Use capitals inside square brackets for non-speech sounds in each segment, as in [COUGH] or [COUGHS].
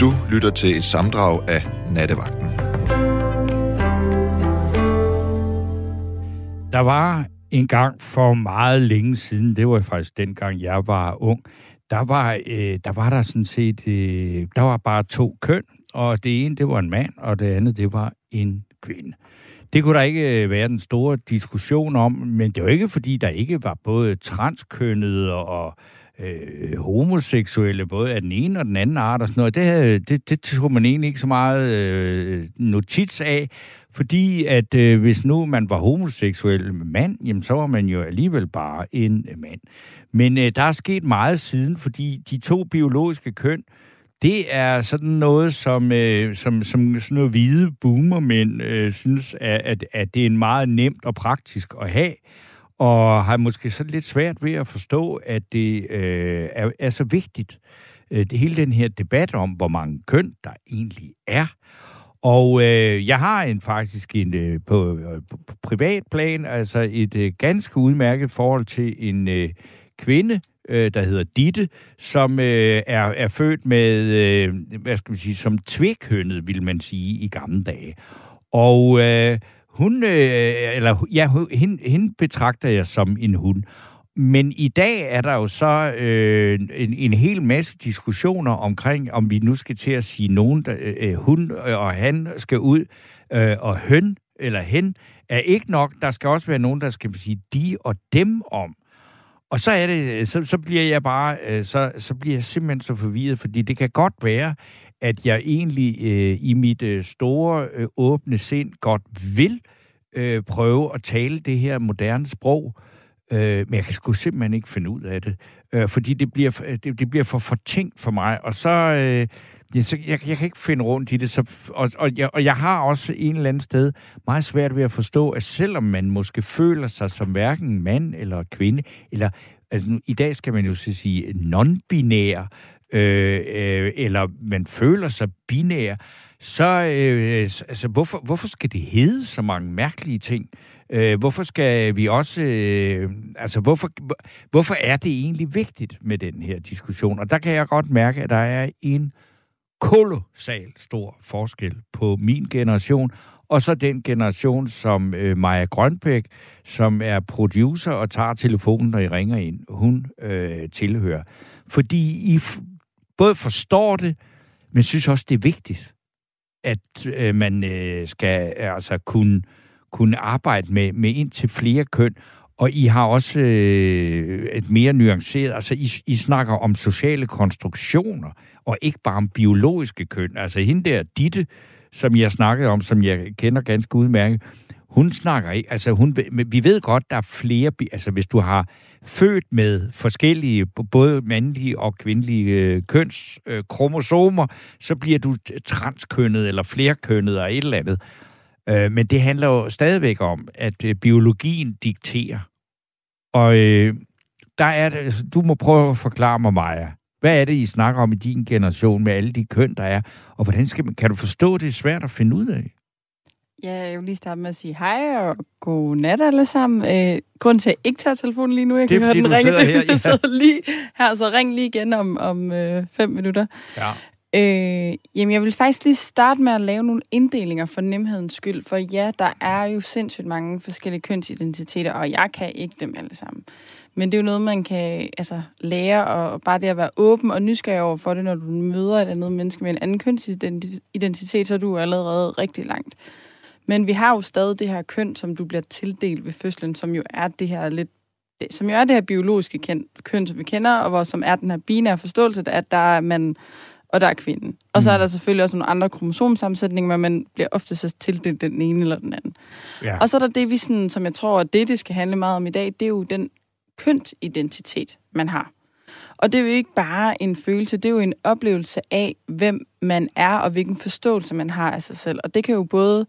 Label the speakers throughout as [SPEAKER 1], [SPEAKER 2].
[SPEAKER 1] Du lytter til et samdrag af Nattevagten.
[SPEAKER 2] Der var en gang for meget længe siden, det var faktisk dengang jeg var ung, der var, øh, der var der sådan set, øh, der var bare to køn, og det ene, det var en mand, og det andet, det var en kvinde. Det kunne der ikke øh, være den store diskussion om, men det var ikke, fordi der ikke var både transkønnede og øh, homoseksuelle, både af den ene og den anden art og sådan noget. Det, havde, det, det tog man egentlig ikke så meget øh, notits af, fordi at øh, hvis nu man var homoseksuel mand, jamen så var man jo alligevel bare en øh, mand. Men øh, der er sket meget siden, fordi de to biologiske køn, det er sådan noget, som, øh, som, som sådan noget hvide boomermænd øh, synes, at, at, at det er meget nemt og praktisk at have, og har måske sådan lidt svært ved at forstå, at det øh, er, er så vigtigt. Øh, det hele den her debat om, hvor mange køn der egentlig er. Og øh, jeg har en faktisk en, øh, på, øh, på privat plan, altså et øh, ganske udmærket forhold til en øh, kvinde, øh, der hedder Ditte, som øh, er, er født med, øh, hvad skal man sige, som tvækhønnet, vil man sige, i gamle dage. Og øh, hun, øh, eller ja, hende, hende betragter jeg som en hund. Men i dag er der jo så øh, en, en hel masse diskussioner omkring, om vi nu skal til at sige nogen, der, øh, hun og han skal ud, øh, og høn eller hen er ikke nok. Der skal også være nogen, der skal sige de og dem om. Og så er det, så, så bliver jeg bare, øh, så, så bliver jeg simpelthen så forvirret, fordi det kan godt være, at jeg egentlig øh, i mit øh, store øh, åbne sind godt vil øh, prøve at tale det her moderne sprog, øh, men jeg kan sgu simpelthen ikke finde ud af det, øh, fordi det bliver, øh, det, det bliver for fortænkt for mig, og så, øh, ja, så jeg, jeg kan ikke finde rundt i det, så, og, og, jeg, og jeg har også en eller anden sted meget svært ved at forstå, at selvom man måske føler sig som hverken mand eller kvinde, eller altså, i dag skal man jo så sige non-binær, øh, øh, eller man føler sig binær, så øh, altså, hvorfor, hvorfor skal det hedde så mange mærkelige ting? Øh, hvorfor skal vi også... Øh, altså, hvorfor, hvorfor er det egentlig vigtigt med den her diskussion? Og der kan jeg godt mærke, at der er en kolossal stor forskel på min generation og så den generation som øh, Maja Grønbæk, som er producer og tager telefonen, når I ringer ind, hun øh, tilhører. Fordi I både forstår det, men synes også, det er vigtigt, at øh, man øh, skal øh, altså kunne, kunne arbejde med, med ind til flere køn. Og I har også øh, et mere nuanceret, altså I, I snakker om sociale konstruktioner, og ikke bare om biologiske køn. Altså hende der, Ditte, som jeg snakkede om, som jeg kender ganske udmærket, hun snakker ikke, altså hun, vi ved godt, der er flere, altså hvis du har født med forskellige, både mandlige og kvindelige øh, kønskromosomer, øh, så bliver du transkønnet eller flerkønnet eller et eller andet. Øh, men det handler jo stadigvæk om, at øh, biologien dikterer. Og øh, der er det, altså, du må prøve at forklare mig, Maja. Hvad er det, I snakker om i din generation med alle de køn, der er? Og hvordan skal man, kan du forstå, det er svært at finde ud af?
[SPEAKER 3] Ja, jeg vil lige starte med at sige hej og god nat alle sammen. Øh, grunden til, at jeg ikke tager telefonen lige nu, jeg
[SPEAKER 2] det er,
[SPEAKER 3] kan
[SPEAKER 2] høre den ringe, [LAUGHS] her,
[SPEAKER 3] ja. sidder lige her, så ring lige igen om, om øh, fem minutter.
[SPEAKER 2] Ja.
[SPEAKER 3] Øh, jamen, jeg vil faktisk lige starte med at lave nogle inddelinger for nemhedens skyld, for ja, der er jo sindssygt mange forskellige kønsidentiteter, og jeg kan ikke dem alle sammen. Men det er jo noget, man kan altså, lære, og bare det at være åben og nysgerrig over for det, når du møder et andet menneske med en anden kønsidentitet, så er du allerede rigtig langt. Men vi har jo stadig det her køn, som du bliver tildelt ved fødslen, som jo er det her lidt som jo er det her biologiske køn, som vi kender, og hvor som er den her binære forståelse, at der er man og der er kvinden. Og så er mm. der selvfølgelig også nogle andre kromosomsammensætninger, men man bliver ofte så tildelt den ene eller den anden. Ja. Og så er der det, vi sådan, som jeg tror, at det, det skal handle meget om i dag, det er jo den kønsidentitet, man har. Og det er jo ikke bare en følelse, det er jo en oplevelse af, hvem man er, og hvilken forståelse man har af sig selv. Og det kan jo både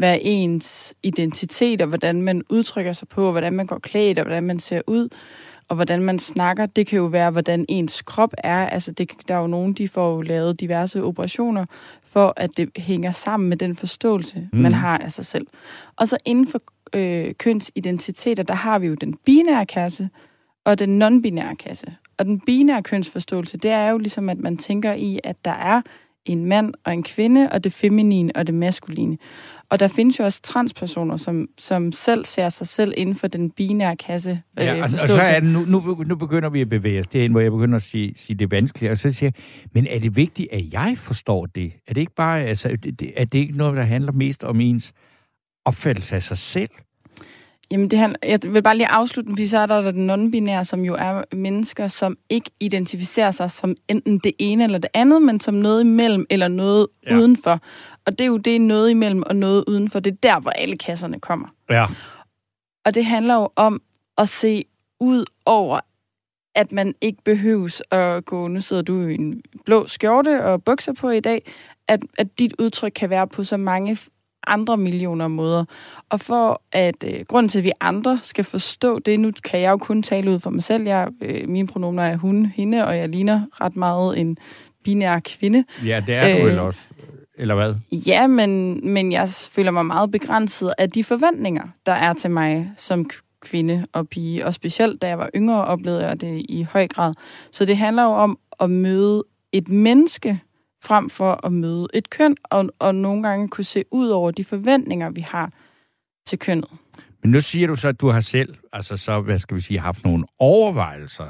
[SPEAKER 3] være ens identitet, og hvordan man udtrykker sig på, og hvordan man går klædt, og hvordan man ser ud, og hvordan man snakker. Det kan jo være, hvordan ens krop er. Altså, det, der er jo nogen, de får jo lavet diverse operationer, for at det hænger sammen med den forståelse, mm. man har af sig selv. Og så inden for øh, kønsidentiteter, der har vi jo den binære kasse og den non-binære kasse. Og den binære kønsforståelse, det er jo ligesom, at man tænker i, at der er en mand og en kvinde, og det feminine og det maskuline. Og der findes jo også transpersoner, som, som selv ser sig selv inden for den binære kasse.
[SPEAKER 2] Øh, ja, og, og så er det, nu, nu, nu begynder vi at bevæge os derhen, hvor jeg begynder at sige, sige det vanskeligt, og så siger jeg, men er det vigtigt, at jeg forstår det? Er det ikke bare, altså, er det ikke noget, der handler mest om ens opfattelse af sig selv?
[SPEAKER 3] Jamen, det her, jeg vil bare lige afslutte, fordi så er der den non-binære, som jo er mennesker, som ikke identificerer sig som enten det ene eller det andet, men som noget imellem eller noget ja. udenfor. Og det er jo det noget imellem og noget udenfor. Det er der, hvor alle kasserne kommer.
[SPEAKER 2] Ja.
[SPEAKER 3] Og det handler jo om at se ud over, at man ikke behøves at gå, nu sidder du i en blå skjorte og bukser på i dag, at, at dit udtryk kan være på så mange andre millioner måder. Og for at øh, grunden til, at vi andre skal forstå det, nu kan jeg jo kun tale ud for mig selv. Jeg, øh, mine pronomer er hun, hende, og jeg ligner ret meget en binær kvinde.
[SPEAKER 2] Ja, det er du øh, også. Eller hvad?
[SPEAKER 3] Ja, men, men jeg føler mig meget begrænset af de forventninger, der er til mig som kvinde og pige. Og specielt da jeg var yngre, oplevede jeg det i høj grad. Så det handler jo om at møde et menneske, frem for at møde et køn, og, og nogle gange kunne se ud over de forventninger, vi har til kønnet.
[SPEAKER 2] Men nu siger du så, at du har selv, altså så, hvad skal vi sige, haft nogle overvejelser.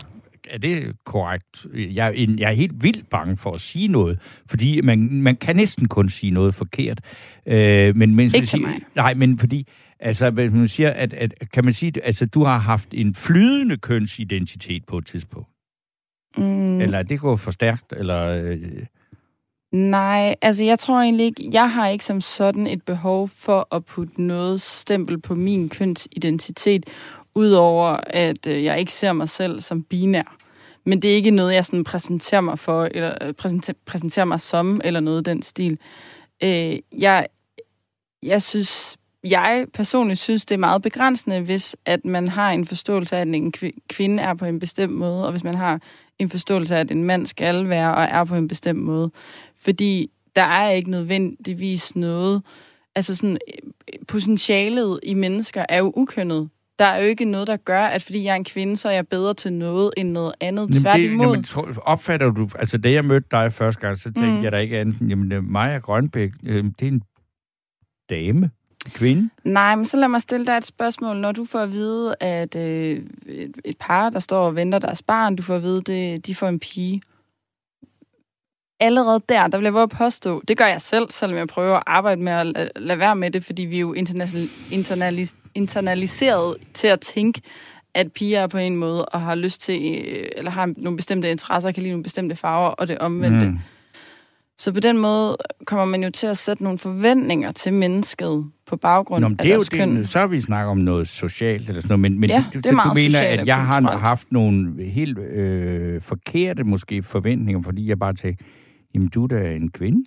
[SPEAKER 2] Er det korrekt? Jeg, jeg er helt vildt bange for at sige noget, fordi man, man kan næsten kun sige noget forkert.
[SPEAKER 3] Øh, men, men, Ikke til mig.
[SPEAKER 2] Nej, men fordi, altså, hvis man siger, at, at, kan man sige, altså, du har haft en flydende kønsidentitet på et tidspunkt? Mm. Eller det går for stærkt, eller... Øh,
[SPEAKER 3] Nej, altså jeg tror egentlig ikke, jeg har ikke som sådan et behov for at putte noget stempel på min kønsidentitet, udover at øh, jeg ikke ser mig selv som binær. Men det er ikke noget, jeg sådan præsenterer mig for, eller øh, præsenter, præsenterer mig som, eller noget i den stil. Øh, jeg, jeg synes, jeg personligt synes, det er meget begrænsende, hvis at man har en forståelse af, at en kvinde er på en bestemt måde, og hvis man har en forståelse af, at en mand skal være og er på en bestemt måde. Fordi der er ikke nødvendigvis noget... Altså sådan, potentialet i mennesker er jo ukønnet. Der er jo ikke noget, der gør, at fordi jeg er en kvinde, så er jeg bedre til noget end noget andet. Tværtimod.
[SPEAKER 2] Jamen, tror, opfatter du... Altså, da jeg mødte dig første gang, så tænkte mm. jeg da ikke andet jamen, Maja Grønbæk, øh, det er en dame kvinde?
[SPEAKER 3] Nej, men så lad mig stille dig et spørgsmål. Når du får at vide, at øh, et, et par, der står og venter deres barn, du får at vide, at de får en pige. Allerede der, der vil jeg bare påstå, det gør jeg selv, selvom jeg prøver at arbejde med at lade være med det, fordi vi er jo internalis, internaliseret til at tænke, at piger er på en måde og har lyst til, øh, eller har nogle bestemte interesser, kan lide nogle bestemte farver, og det omvendte. Mm. Så på den måde kommer man jo til at sætte nogle forventninger til mennesket på baggrund Nå, af det deres
[SPEAKER 2] jo,
[SPEAKER 3] køn.
[SPEAKER 2] Det, så vi snakket om noget socialt eller sådan noget, men, men ja, det, det er du mener, at jeg har haft nogle helt øh, forkerte måske forventninger, fordi jeg bare tænkte, jamen du er da en kvinde.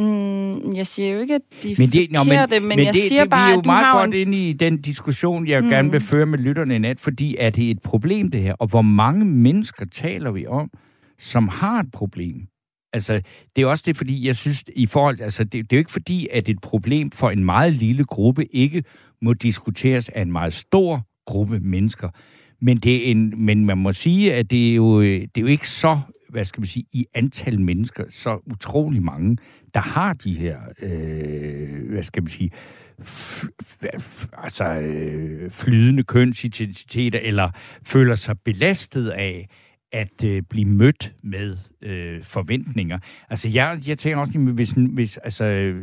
[SPEAKER 3] Mm, jeg siger jo ikke, at de men det, nå, men, men, men jeg det, siger det, bare,
[SPEAKER 2] at
[SPEAKER 3] du
[SPEAKER 2] meget har godt en... ind i den diskussion, jeg mm. gerne vil føre med lytterne i nat, fordi er det et problem det her, og hvor mange mennesker taler vi om, som har et problem? Altså, det er også det, fordi jeg synes, i forhold, altså, det, det er jo ikke fordi, at et problem for en meget lille gruppe ikke må diskuteres af en meget stor gruppe mennesker. Men, det er en, men man må sige, at det er, jo, det er jo ikke så, hvad skal man sige, i antal mennesker, så utrolig mange, der har de her, øh, hvad skal man sige, altså øh, flydende kønsidentiteter, eller føler sig belastet af, at øh, blive mødt med øh, forventninger. Altså, jeg, jeg tænker også, hvis, hvis altså,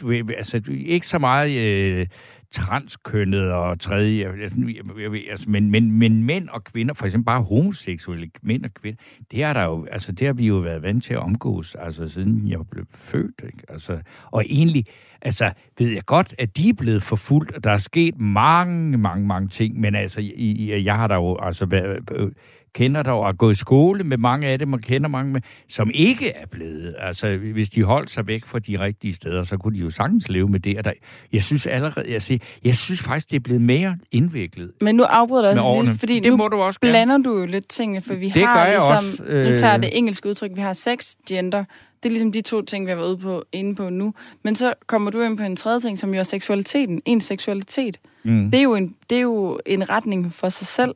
[SPEAKER 2] du, altså, ikke så meget øh, transkønnet og tredje, jeg jeg jeg altså, men, men, men mænd og kvinder, for eksempel bare homoseksuelle mænd og kvinder, det er der jo, altså det har vi jo været vant til at omgås, altså siden jeg blev født, ikke? Altså, og egentlig, altså ved jeg godt, at de er blevet forfulgt, og der er sket mange, mange, mange ting, men altså, i, jeg har der jo altså været, øh, kender der og har gået i skole med mange af dem, og kender mange med, som ikke er blevet. Altså, hvis de holdt sig væk fra de rigtige steder, så kunne de jo sagtens leve med det. Og der, jeg synes allerede, jeg, siger, jeg synes faktisk, det er blevet mere indviklet.
[SPEAKER 3] Men nu afbryder jeg også lidt, fordi det nu må du også blander du jo lidt tingene, for vi det har ligesom, også, øh... nu tager jeg det engelske udtryk, vi har sex, gender, det er ligesom de to ting, vi har været ude på, inde på nu. Men så kommer du ind på en tredje ting, som jo er seksualiteten. En seksualitet. Mm. Det, er jo en, det er jo en retning for sig selv.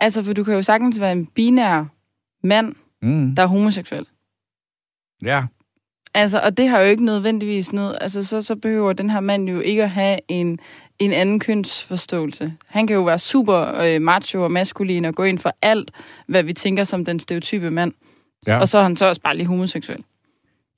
[SPEAKER 3] Altså, for du kan jo sagtens være en binær mand, mm. der er homoseksuel.
[SPEAKER 2] Ja.
[SPEAKER 3] Altså, og det har jo ikke nødvendigvis noget... Altså, så, så behøver den her mand jo ikke at have en, en anden kønsforståelse. Han kan jo være super øh, macho og maskulin og gå ind for alt, hvad vi tænker som den stereotype mand.
[SPEAKER 2] Ja.
[SPEAKER 3] Og så er han så også bare lige homoseksuel.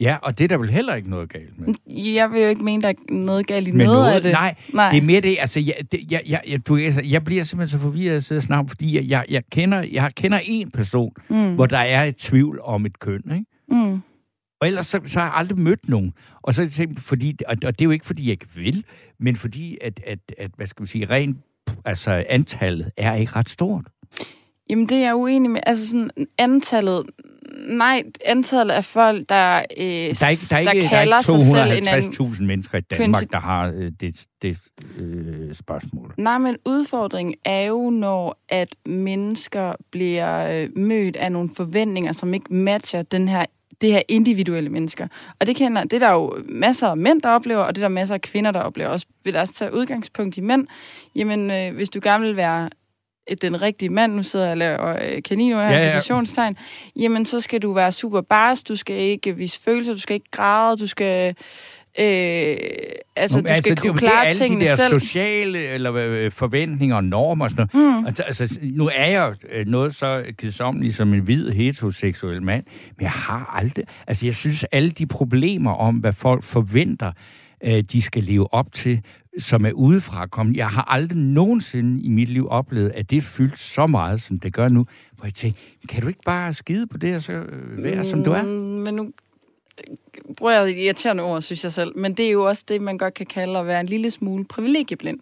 [SPEAKER 2] Ja, og det er der vel heller ikke noget galt med.
[SPEAKER 3] Jeg vil jo ikke mene, der er noget galt i noget,
[SPEAKER 2] noget-
[SPEAKER 3] af det.
[SPEAKER 2] nej,
[SPEAKER 3] nej.
[SPEAKER 2] Det er mere det, altså, jeg, det, jeg, jeg, jeg, du, altså, jeg bliver simpelthen så forvirret af at snakke, fordi jeg, jeg, jeg, kender, jeg kender en person,
[SPEAKER 3] Mm.
[SPEAKER 2] hvor der er et tvivl om et køn, ikke?
[SPEAKER 3] Mm.
[SPEAKER 2] Og ellers så, så har jeg aldrig mødt nogen. Og så fordi, og, og det er jo ikke fordi, jeg ikke vil, men fordi, at, at, at hvad skal vi sige, rent altså antallet er ikke ret stort.
[SPEAKER 3] Jamen, det er jeg uenig med. Altså, sådan antallet... Nej, antallet af folk, der, øh,
[SPEAKER 2] Der er ikke, der er ikke, der er
[SPEAKER 3] kalder
[SPEAKER 2] ikke
[SPEAKER 3] sig selv en anden...
[SPEAKER 2] 250.000 mennesker i Danmark, der har øh, det, det øh, spørgsmål.
[SPEAKER 3] Nej, men udfordringen er jo, når at mennesker bliver øh, mødt af nogle forventninger, som ikke matcher den her det her individuelle mennesker. Og det, kender, det er der jo masser af mænd, der oplever, og det er der masser af kvinder, der oplever. Også vil også tage udgangspunkt i mænd. Jamen, øh, hvis du gerne vil være den rigtige mand, nu sidder jeg og laver øh, kaniner her,
[SPEAKER 2] Ja,
[SPEAKER 3] ja, citationstegn, jamen så skal du være super bars, du skal ikke vise følelser, du skal ikke græde, du skal... Øh, altså,
[SPEAKER 2] Nå,
[SPEAKER 3] du skal
[SPEAKER 2] det,
[SPEAKER 3] kunne
[SPEAKER 2] det er
[SPEAKER 3] klare
[SPEAKER 2] alle
[SPEAKER 3] tingene
[SPEAKER 2] de der
[SPEAKER 3] selv.
[SPEAKER 2] sociale eller øh, forventninger og normer og sådan noget.
[SPEAKER 3] Mm.
[SPEAKER 2] Altså, altså, nu er jeg øh, noget så kedsomlig som en hvid heteroseksuel mand, men jeg har aldrig... Altså, jeg synes, alle de problemer om, hvad folk forventer, øh, de skal leve op til, som er udefra kommet. Jeg har aldrig nogensinde i mit liv oplevet, at det fyldt så meget, som det gør nu. Hvor jeg tænker, kan du ikke bare skide på det og så øh, være, som du er?
[SPEAKER 3] Mm, Men nu bruger jeg et irriterende ord, synes jeg selv. Men det er jo også det, man godt kan kalde at være en lille smule privilegieblind.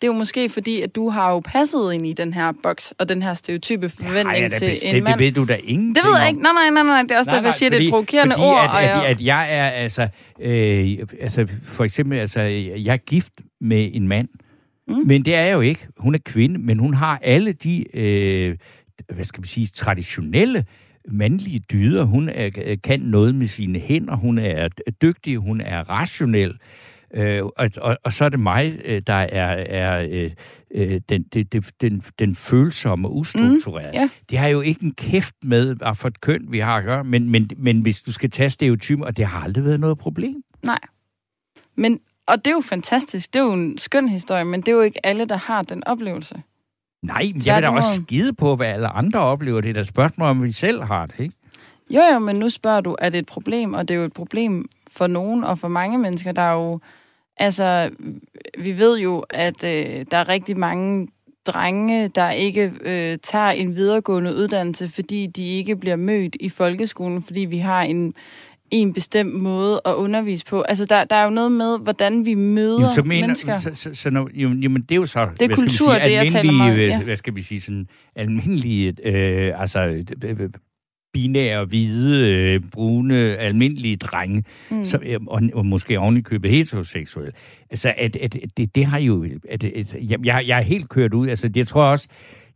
[SPEAKER 3] Det er jo måske fordi, at du har jo passet ind i den her boks og den her stereotype forventning
[SPEAKER 2] ja,
[SPEAKER 3] til
[SPEAKER 2] bestemt,
[SPEAKER 3] en mand.
[SPEAKER 2] Det ved du da ingenting
[SPEAKER 3] Det ved jeg ikke. Nej, nej, nej, nej. Det er også derfor, jeg siger, det er et provokerende
[SPEAKER 2] fordi
[SPEAKER 3] ord.
[SPEAKER 2] At,
[SPEAKER 3] og
[SPEAKER 2] at,
[SPEAKER 3] jeg,
[SPEAKER 2] at jeg er altså, øh, altså, for eksempel, altså, jeg er gift med en mand, mm. men det er jo ikke. Hun er kvinde, men hun har alle de, øh, hvad skal man sige, traditionelle mandlige dyder. Hun er, kan noget med sine hænder, hun er dygtig, hun er rationel. Øh, og, og, og så er det mig, øh, der er, er øh, øh, den, det, den, den følsomme og ustrukturerede.
[SPEAKER 3] Mm, ja.
[SPEAKER 2] Det har jo ikke en kæft med, hvad for et køn vi har at gøre, men, men, men hvis du skal tage stereotyper, og det har aldrig været noget problem.
[SPEAKER 3] nej. Men, og det er jo fantastisk. Det er jo en skøn historie, men det er jo ikke alle, der har den oplevelse.
[SPEAKER 2] Nej, men jeg vil da også skide på, hvad alle andre oplever. Det er da spørgsmål, om vi selv har det, ikke?
[SPEAKER 3] Jo, jo, men nu spørger du, er det et problem? Og det er jo et problem for nogen og for mange mennesker. Der er jo, altså, vi ved jo, at øh, der er rigtig mange drenge, der ikke øh, tager en videregående uddannelse, fordi de ikke bliver mødt i folkeskolen, fordi vi har en, en bestemt måde at undervise på. Altså, der, der er jo noget med, hvordan vi møder
[SPEAKER 2] Jamen, så mener,
[SPEAKER 3] mennesker.
[SPEAKER 2] Så, så, så, jo, jamen, det er jo så...
[SPEAKER 3] Det er
[SPEAKER 2] hvad
[SPEAKER 3] kultur,
[SPEAKER 2] sige,
[SPEAKER 3] det jeg taler meget, ja.
[SPEAKER 2] Hvad skal vi sige, sådan almindelige, øh, altså binære, hvide, øh, brune, almindelige drenge, mm. som, øh, og, og måske ovenikøbet heteroseksuelle. Altså, at, at, det, det har jo... At, at, jeg, jeg jeg er helt kørt ud. Altså, jeg tror også...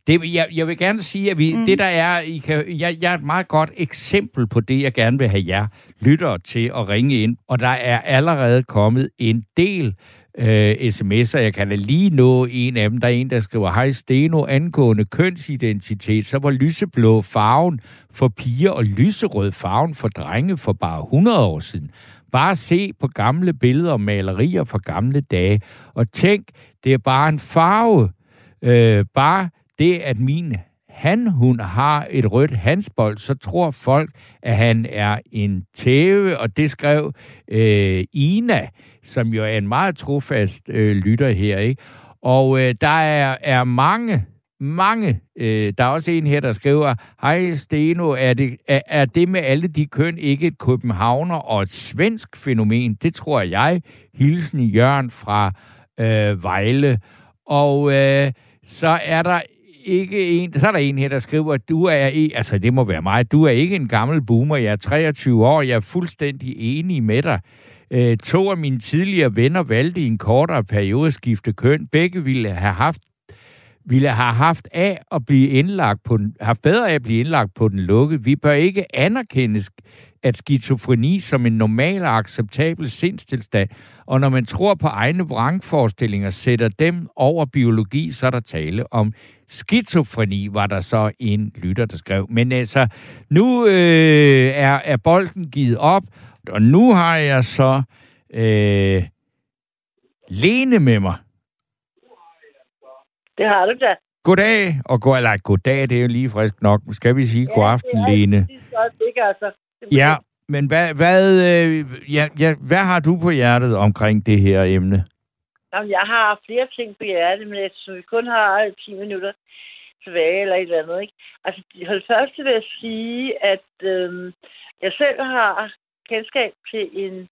[SPEAKER 2] Det, jeg, jeg vil gerne sige, at vi, mm. det der er, I kan, jeg, jeg er et meget godt eksempel på det, jeg gerne vil have jer lyttere til at ringe ind. Og der er allerede kommet en del øh, sms'er. Jeg kan da lige nå en af dem. Der er en, der skriver, Hej Steno, angående kønsidentitet, så var lyseblå farven for piger og lyserød farven for drenge for bare 100 år siden. Bare se på gamle billeder og malerier fra gamle dage, og tænk, det er bare en farve. Øh, bare det, at min han, hun har et rødt handsbold, så tror folk, at han er en tæve, og det skrev øh, Ina, som jo er en meget trofast øh, lytter her, ikke? Og øh, der er, er mange, mange, øh, der er også en her, der skriver, Hej Steno, er det, er, er det med alle de køn ikke et københavner og et svensk fænomen? Det tror jeg. Hilsen Jørgen fra øh, Vejle. Og øh, så er der ikke en, så er der en her, der skriver, at du er, altså det må være mig, du er ikke en gammel boomer, jeg er 23 år, jeg er fuldstændig enig med dig. Øh, to af mine tidligere venner valgte i en kortere periode at skifte køn. Begge ville have haft ville have haft af at blive indlagt på den, haft bedre af at blive indlagt på den lukke. Vi bør ikke anerkendes at skizofreni som en normal og acceptabel sindstilstand, og når man tror på egne vrangforestillinger, sætter dem over biologi, så er der tale om skizofreni, var der så en lytter, der skrev. Men altså, nu øh, er, er bolden givet op, og nu har jeg så øh, Lene med mig.
[SPEAKER 4] Det har du da.
[SPEAKER 2] Goddag, og god, eller goddag, det er jo lige frisk nok. Skal vi sige god aften,
[SPEAKER 4] det er
[SPEAKER 2] Lene?
[SPEAKER 4] lige så ikke, altså. Det-
[SPEAKER 2] Ja, men hvad, hvad, øh, ja, ja, hvad har du på hjertet omkring det her emne?
[SPEAKER 4] Jamen, jeg har flere ting på hjertet, men jeg synes, vi kun har 10 minutter tilbage eller et eller andet, ikke? Altså, hold først vil jeg sige, at øhm, jeg selv har kendskab til en,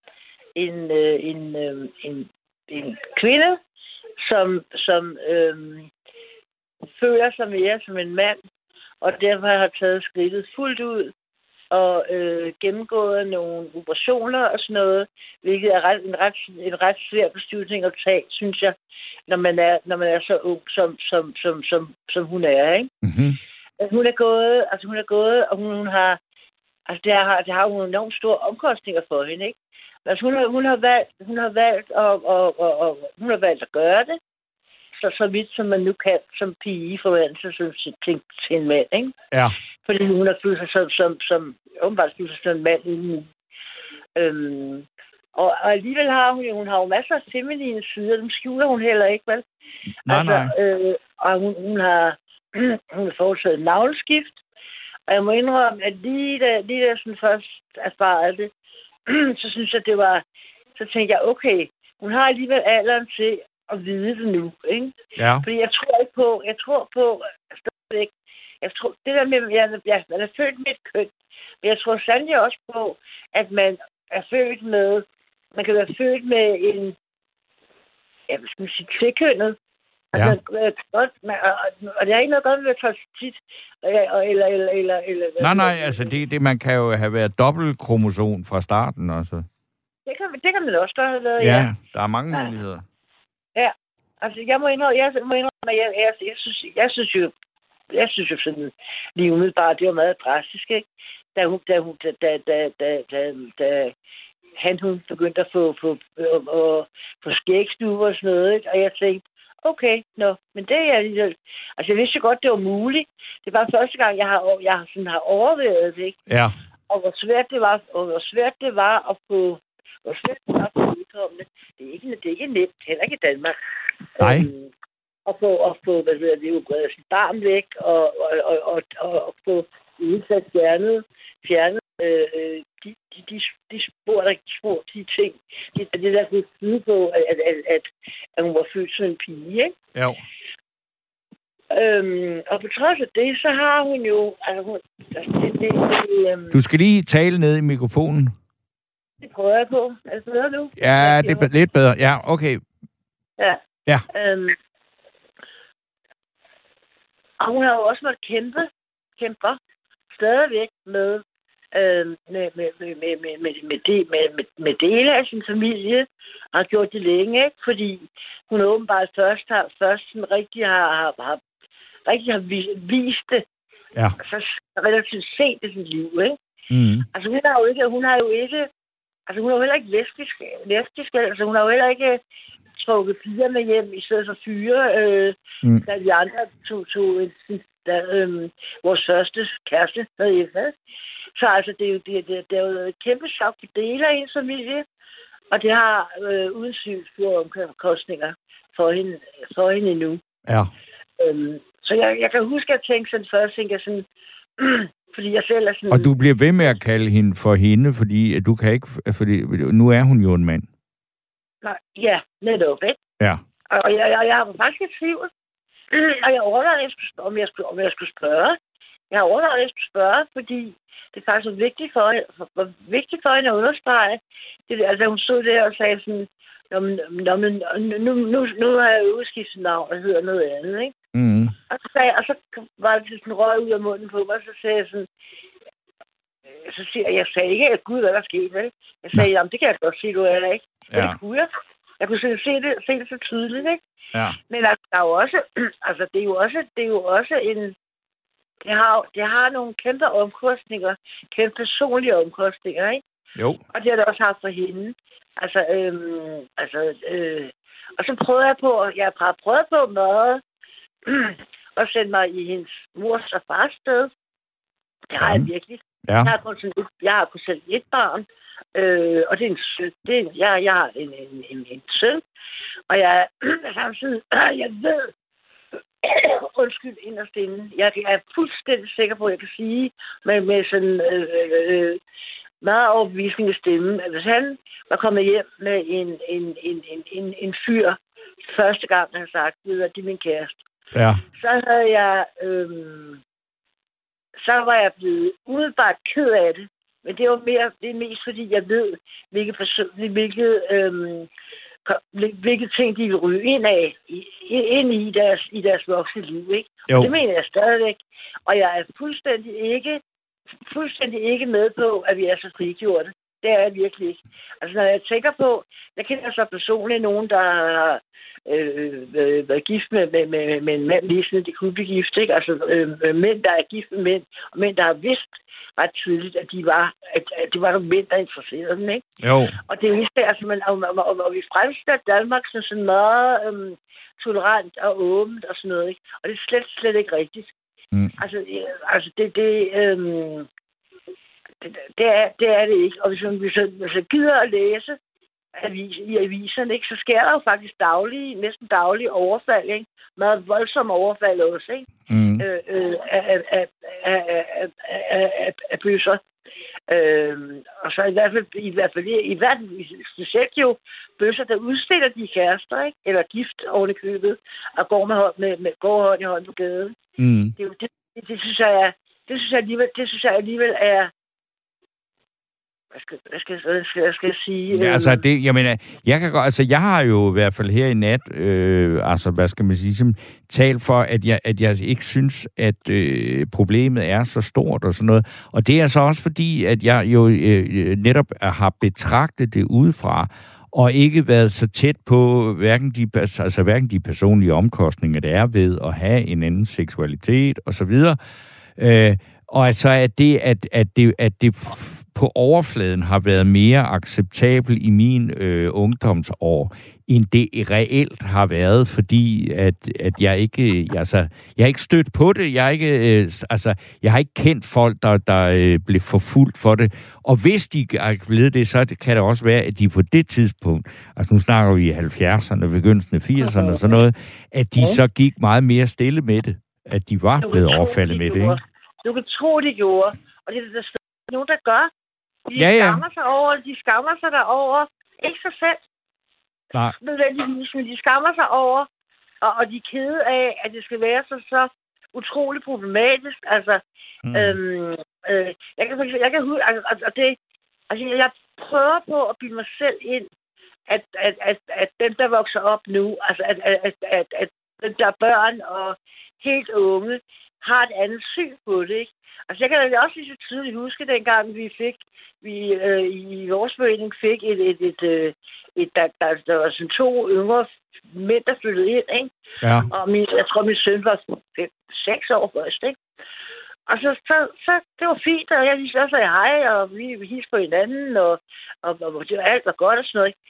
[SPEAKER 4] en, øh, en, øh, en, en kvinde, som, som øhm, føler sig mere som en mand, og derfor har taget skridtet fuldt ud og øh, gennemgået nogle operationer og sådan noget, hvilket er ret, en, ret, en ret svær beslutning at tage, synes jeg, når man er, når man er så ung, som, som, som, som, som hun er. Ikke?
[SPEAKER 2] Mm-hmm.
[SPEAKER 4] Men Hun er gået, altså hun er gået, og hun, hun har, altså det har, det har nogle enormt store omkostninger for hende, ikke? Altså hun har, hun har valgt, hun har valgt, og, og, og, og, hun har valgt at gøre det, så, så vidt som man nu kan som pige sig som, til, til, til en mand, ikke?
[SPEAKER 2] Ja.
[SPEAKER 4] Fordi hun har følt sig som, som, som åbenbart følt sig som en mand inden. Øhm, og, og alligevel har hun jo, hun har jo masser af feminine sider, dem skjuler hun heller ikke, vel?
[SPEAKER 2] Nej, nej.
[SPEAKER 4] Øh, og hun, hun har [CLEARS THROAT] hun har foretaget navleskift. Og jeg må indrømme, at lige da, lige da jeg sådan først erfarede det, [CLEARS THROAT] så synes jeg, det var... Så tænkte jeg, okay, hun har alligevel alderen til at vide det nu, ikke?
[SPEAKER 2] Ja.
[SPEAKER 4] Fordi jeg tror ikke på, jeg tror på, stadigvæk, jeg tror, det der med, jeg, jeg, man er født med et køn, men jeg tror sandelig også på, at man er født med, man kan være født med en, ja, hvad skal man sige, tvækønnet. Altså, ja. godt, man, og, og det er ikke noget godt med transvestit, eller, eller, eller, eller, eller
[SPEAKER 2] Nej, nej, altså det, det, man kan jo have været dobbelt kromosom fra starten også.
[SPEAKER 4] Det kan, det kan man også godt have været,
[SPEAKER 2] Ja,
[SPEAKER 4] ja.
[SPEAKER 2] der er mange
[SPEAKER 4] Ja.
[SPEAKER 2] muligheder.
[SPEAKER 4] Altså, jeg må indrømme, jeg må indrømme, at jeg, jeg, jeg, synes, jeg synes jo, jeg synes jo sådan, lige umiddelbart, det var meget drastisk, ikke? Da hun, da hun, da, da, da, da, da, da han, hun begyndte at få, få, øh, få skægstue og sådan noget, ikke? Og jeg tænkte, okay, nå, men det er jeg alligevel... Altså, jeg vidste godt, det var muligt. Det var første gang, jeg har, jeg har, sådan har overvejet det, ikke?
[SPEAKER 2] Ja.
[SPEAKER 4] og hvor svært det var, og hvor svært det var at få, hvor svært det var at få udkommende. Det er ikke, det er ikke nemt, heller ikke i Danmark.
[SPEAKER 2] Nej.
[SPEAKER 4] Øhm, at få, at få, hvad hedder det, jo, sit barn væk, og, og, og, og, og, få udsat fjernet, fjernet øh, de, de, de, de spor, der spor, de ting, det, det der kunne tyde på, at, at, at, at, at hun var født som en pige, ikke?
[SPEAKER 2] Jo.
[SPEAKER 4] Øhm, og på trods af det, så har hun jo, altså hun, altså, det, det, det, øhm,
[SPEAKER 2] Du skal lige tale ned i mikrofonen.
[SPEAKER 4] det prøver jeg på. Er det bedre nu?
[SPEAKER 2] Ja, det er lidt bedre. Ja, okay.
[SPEAKER 4] Ja.
[SPEAKER 2] Ja.
[SPEAKER 4] Øhm, og hun har jo også måttet kæmpe, kæmper stadigvæk med, øhm, med, med, med, med, med, med, med, de, med, med, med dele af sin familie, og har gjort det længe, ikke? fordi hun åbenbart først har, først sådan rigtig har, har, har, rigtig har vi- vist det,
[SPEAKER 2] Ja.
[SPEAKER 4] så relativt sent i sit liv, ikke?
[SPEAKER 2] Mm.
[SPEAKER 4] Altså, hun har jo ikke, hun har jo ikke, altså, hun er jo heller ikke lesbisk, lesbisk altså, hun har jo heller ikke trukket piger med hjem i stedet for fyre, øh,
[SPEAKER 2] Mm.
[SPEAKER 4] da de andre tog, tog en, da, øh, vores første kæreste havde hjemme. Så altså, det er jo, det, det, det er jo et kæmpe chok for dele af hendes familie, og det har øh, uden sygt store omkostninger for hende, for hende endnu.
[SPEAKER 2] Ja.
[SPEAKER 4] Øhm, så jeg, jeg kan huske, at jeg tænkte sådan først, tænkte jeg sådan, [CLEARS THROAT] fordi jeg selv er sådan...
[SPEAKER 2] Og du bliver ved med at kalde hende for hende, fordi du kan ikke... Fordi nu er hun jo en mand.
[SPEAKER 4] Nej, ja, netop, ikke?
[SPEAKER 2] Ja.
[SPEAKER 4] Og jeg, jeg, jeg var faktisk i tvivl. Og jeg overvejede, om jeg skulle, om jeg skulle, spørge. Jeg har overvejet, at jeg skulle spørge, fordi det er faktisk vigtigt for, for, var vigtigt for hende at understrege. Det, altså, hun stod der og sagde sådan, Nå, men, nå, men, nu, nu, nu har jeg udskiftet navn og hedder noget andet, ikke?
[SPEAKER 2] Mm.
[SPEAKER 4] Og så, sagde, og så var det sådan røg ud af munden på mig, og så sagde jeg sådan, så siger jeg, jeg sagde ikke, at gud, hvad der skete, vel? Jeg sagde, jamen, det kan jeg godt se, du er ikke. Men
[SPEAKER 2] Ja.
[SPEAKER 4] det kunne jeg. Jeg kunne se det, se det så tydeligt, ikke?
[SPEAKER 2] Ja.
[SPEAKER 4] Men altså, der er jo også, [CLEARS THROAT] altså, det er jo også, det er jo også en, det har, det har nogle kæmpe omkostninger, kæmpe personlige omkostninger, ikke?
[SPEAKER 2] Jo.
[SPEAKER 4] Og det har det også haft for hende. Altså, øhm, altså, øh, og så prøvede jeg på, jeg har prøvet på meget, [CLEARS THROAT] at sende mig i hendes mors og fars sted. Det har jeg virkelig.
[SPEAKER 2] Ja.
[SPEAKER 4] Jeg har kun, sådan et, jeg har kun selv et barn, øh, og det er en søn. Det er, jeg, jeg har en, en, en, en søn, og jeg [CLEARS THROAT] samtidig, [CLEARS THROAT] jeg ved, [CLEARS THROAT] undskyld inderst inde, jeg er fuldstændig sikker på, at jeg kan sige med, med sådan øh, øh, meget overbevisning i stemmen, at hvis han var kommet hjem med en, en, en, en, en, en fyr, første gang han sagt, ved at det er min kæreste,
[SPEAKER 2] Ja.
[SPEAKER 4] så havde jeg, øhm, så var jeg blevet umiddelbart ked af det. Men det var mere, det er mest fordi, jeg ved, hvilke, person, hvilke, øhm, hvilke ting, de vil ryge ind af, ind i deres, i deres voksne liv, ikke?
[SPEAKER 2] Jo.
[SPEAKER 4] Det mener jeg stadigvæk. Og jeg er fuldstændig ikke, fuldstændig ikke med på, at vi er så frigjorte. Det er jeg virkelig ikke. Altså, når jeg tænker på, jeg kender så personligt nogen, der har øh, øh, været gift med, med, med, med en mand, lige de kunne blive gift, ikke? Altså, øh, øh, mænd, der er gift med mænd, og mænd, der har vidst ret tydeligt, at de var, at, at det var nogle mænd, der interesserede dem, ikke?
[SPEAKER 2] Jo.
[SPEAKER 4] Og det er jo ikke, altså, man, og, og, og, og vi fremstiller Danmark som sådan meget øhm, tolerant og åbent og sådan noget, ikke? Og det er slet, slet ikke rigtigt.
[SPEAKER 2] Mm.
[SPEAKER 4] Altså, øh, altså det, det, øhm, det, er, det er det ikke. Og hvis man, hvis man, hvis gider at læse avis, i aviserne, ikke, så sker der jo faktisk daglige, næsten daglige overfald, ikke? meget voldsomme overfald også, ikke?
[SPEAKER 2] Mm.
[SPEAKER 4] Øh, øh, af, af, af, af, af bøsser. Øh, og så i hvert fald, i hvert fald, i hvert fald specielt jo bøsser, der udstiller de kærester, ikke? eller gift oven i købet, og går med, hånd, med, med går hånd i hånd på gaden.
[SPEAKER 2] Mm.
[SPEAKER 4] Det, det, det, det, synes jeg, det synes jeg alligevel, det synes jeg alligevel er, hvad skal, hvad skal, hvad skal, hvad skal jeg sige?
[SPEAKER 2] Ja, altså
[SPEAKER 4] Øhm,
[SPEAKER 2] det, jeg mener, jeg kan godt, altså jeg har jo i hvert fald her i nat, øh, altså hvad skal man sige, som, talt for, at jeg, at jeg ikke synes, at øh, problemet er så stort og sådan noget. Og det er så også fordi, at jeg jo øh, netop har betragtet det udefra, og ikke været så tæt på hverken de, altså hverken de personlige omkostninger, der er ved at have en anden seksualitet osv., øh, og altså at det, at, at det, at det på overfladen har været mere acceptabel i min øh, ungdomsår, end det reelt har været, fordi at, at jeg ikke, altså, jeg har ikke stødt på det, jeg har ikke, øh, altså, jeg har ikke kendt folk, der, der øh, blev forfulgt for det, og hvis de er blevet det, så kan det også være, at de på det tidspunkt, altså nu snakker vi i 70'erne, begyndelsen af 80'erne og sådan noget, at de så gik meget mere stille med det, at de var blevet overfaldet
[SPEAKER 4] de
[SPEAKER 2] med det, ikke?
[SPEAKER 4] Du kan tro, de gjorde. Og det er der nogen, der gør. De
[SPEAKER 2] Ja, ja.
[SPEAKER 4] skammer sig over, de skammer sig derover. Ikke sig selv.
[SPEAKER 2] Nej.
[SPEAKER 4] Nødvendigvis, men de skammer sig over, og, og de er kede af, at det skal være så, så utrolig problematisk. Altså,
[SPEAKER 2] Mm.
[SPEAKER 4] øhm, øh, jeg kan, jeg kan huske, altså, altså, det, altså, jeg prøver på at bilde mig selv ind, at, at, at, at dem, der vokser op nu, altså, at, at, at, at, at dem, der er børn og helt unge, har et andet syn på det, ikke? Altså, jeg kan da også lige så tydeligt huske, dengang vi fik, vi øh, i vores forening fik et, et, et, øh, et der, der, der var sådan to yngre mænd, der flyttede ind, ikke?
[SPEAKER 2] Ja.
[SPEAKER 4] Og min, jeg tror, min søn var 6 år først, ikke? Og så, så, så, det var fint, og jeg lige så sagde hej, og vi, vi hilste på hinanden, og, og, og det var alt var godt og sådan noget. ikke?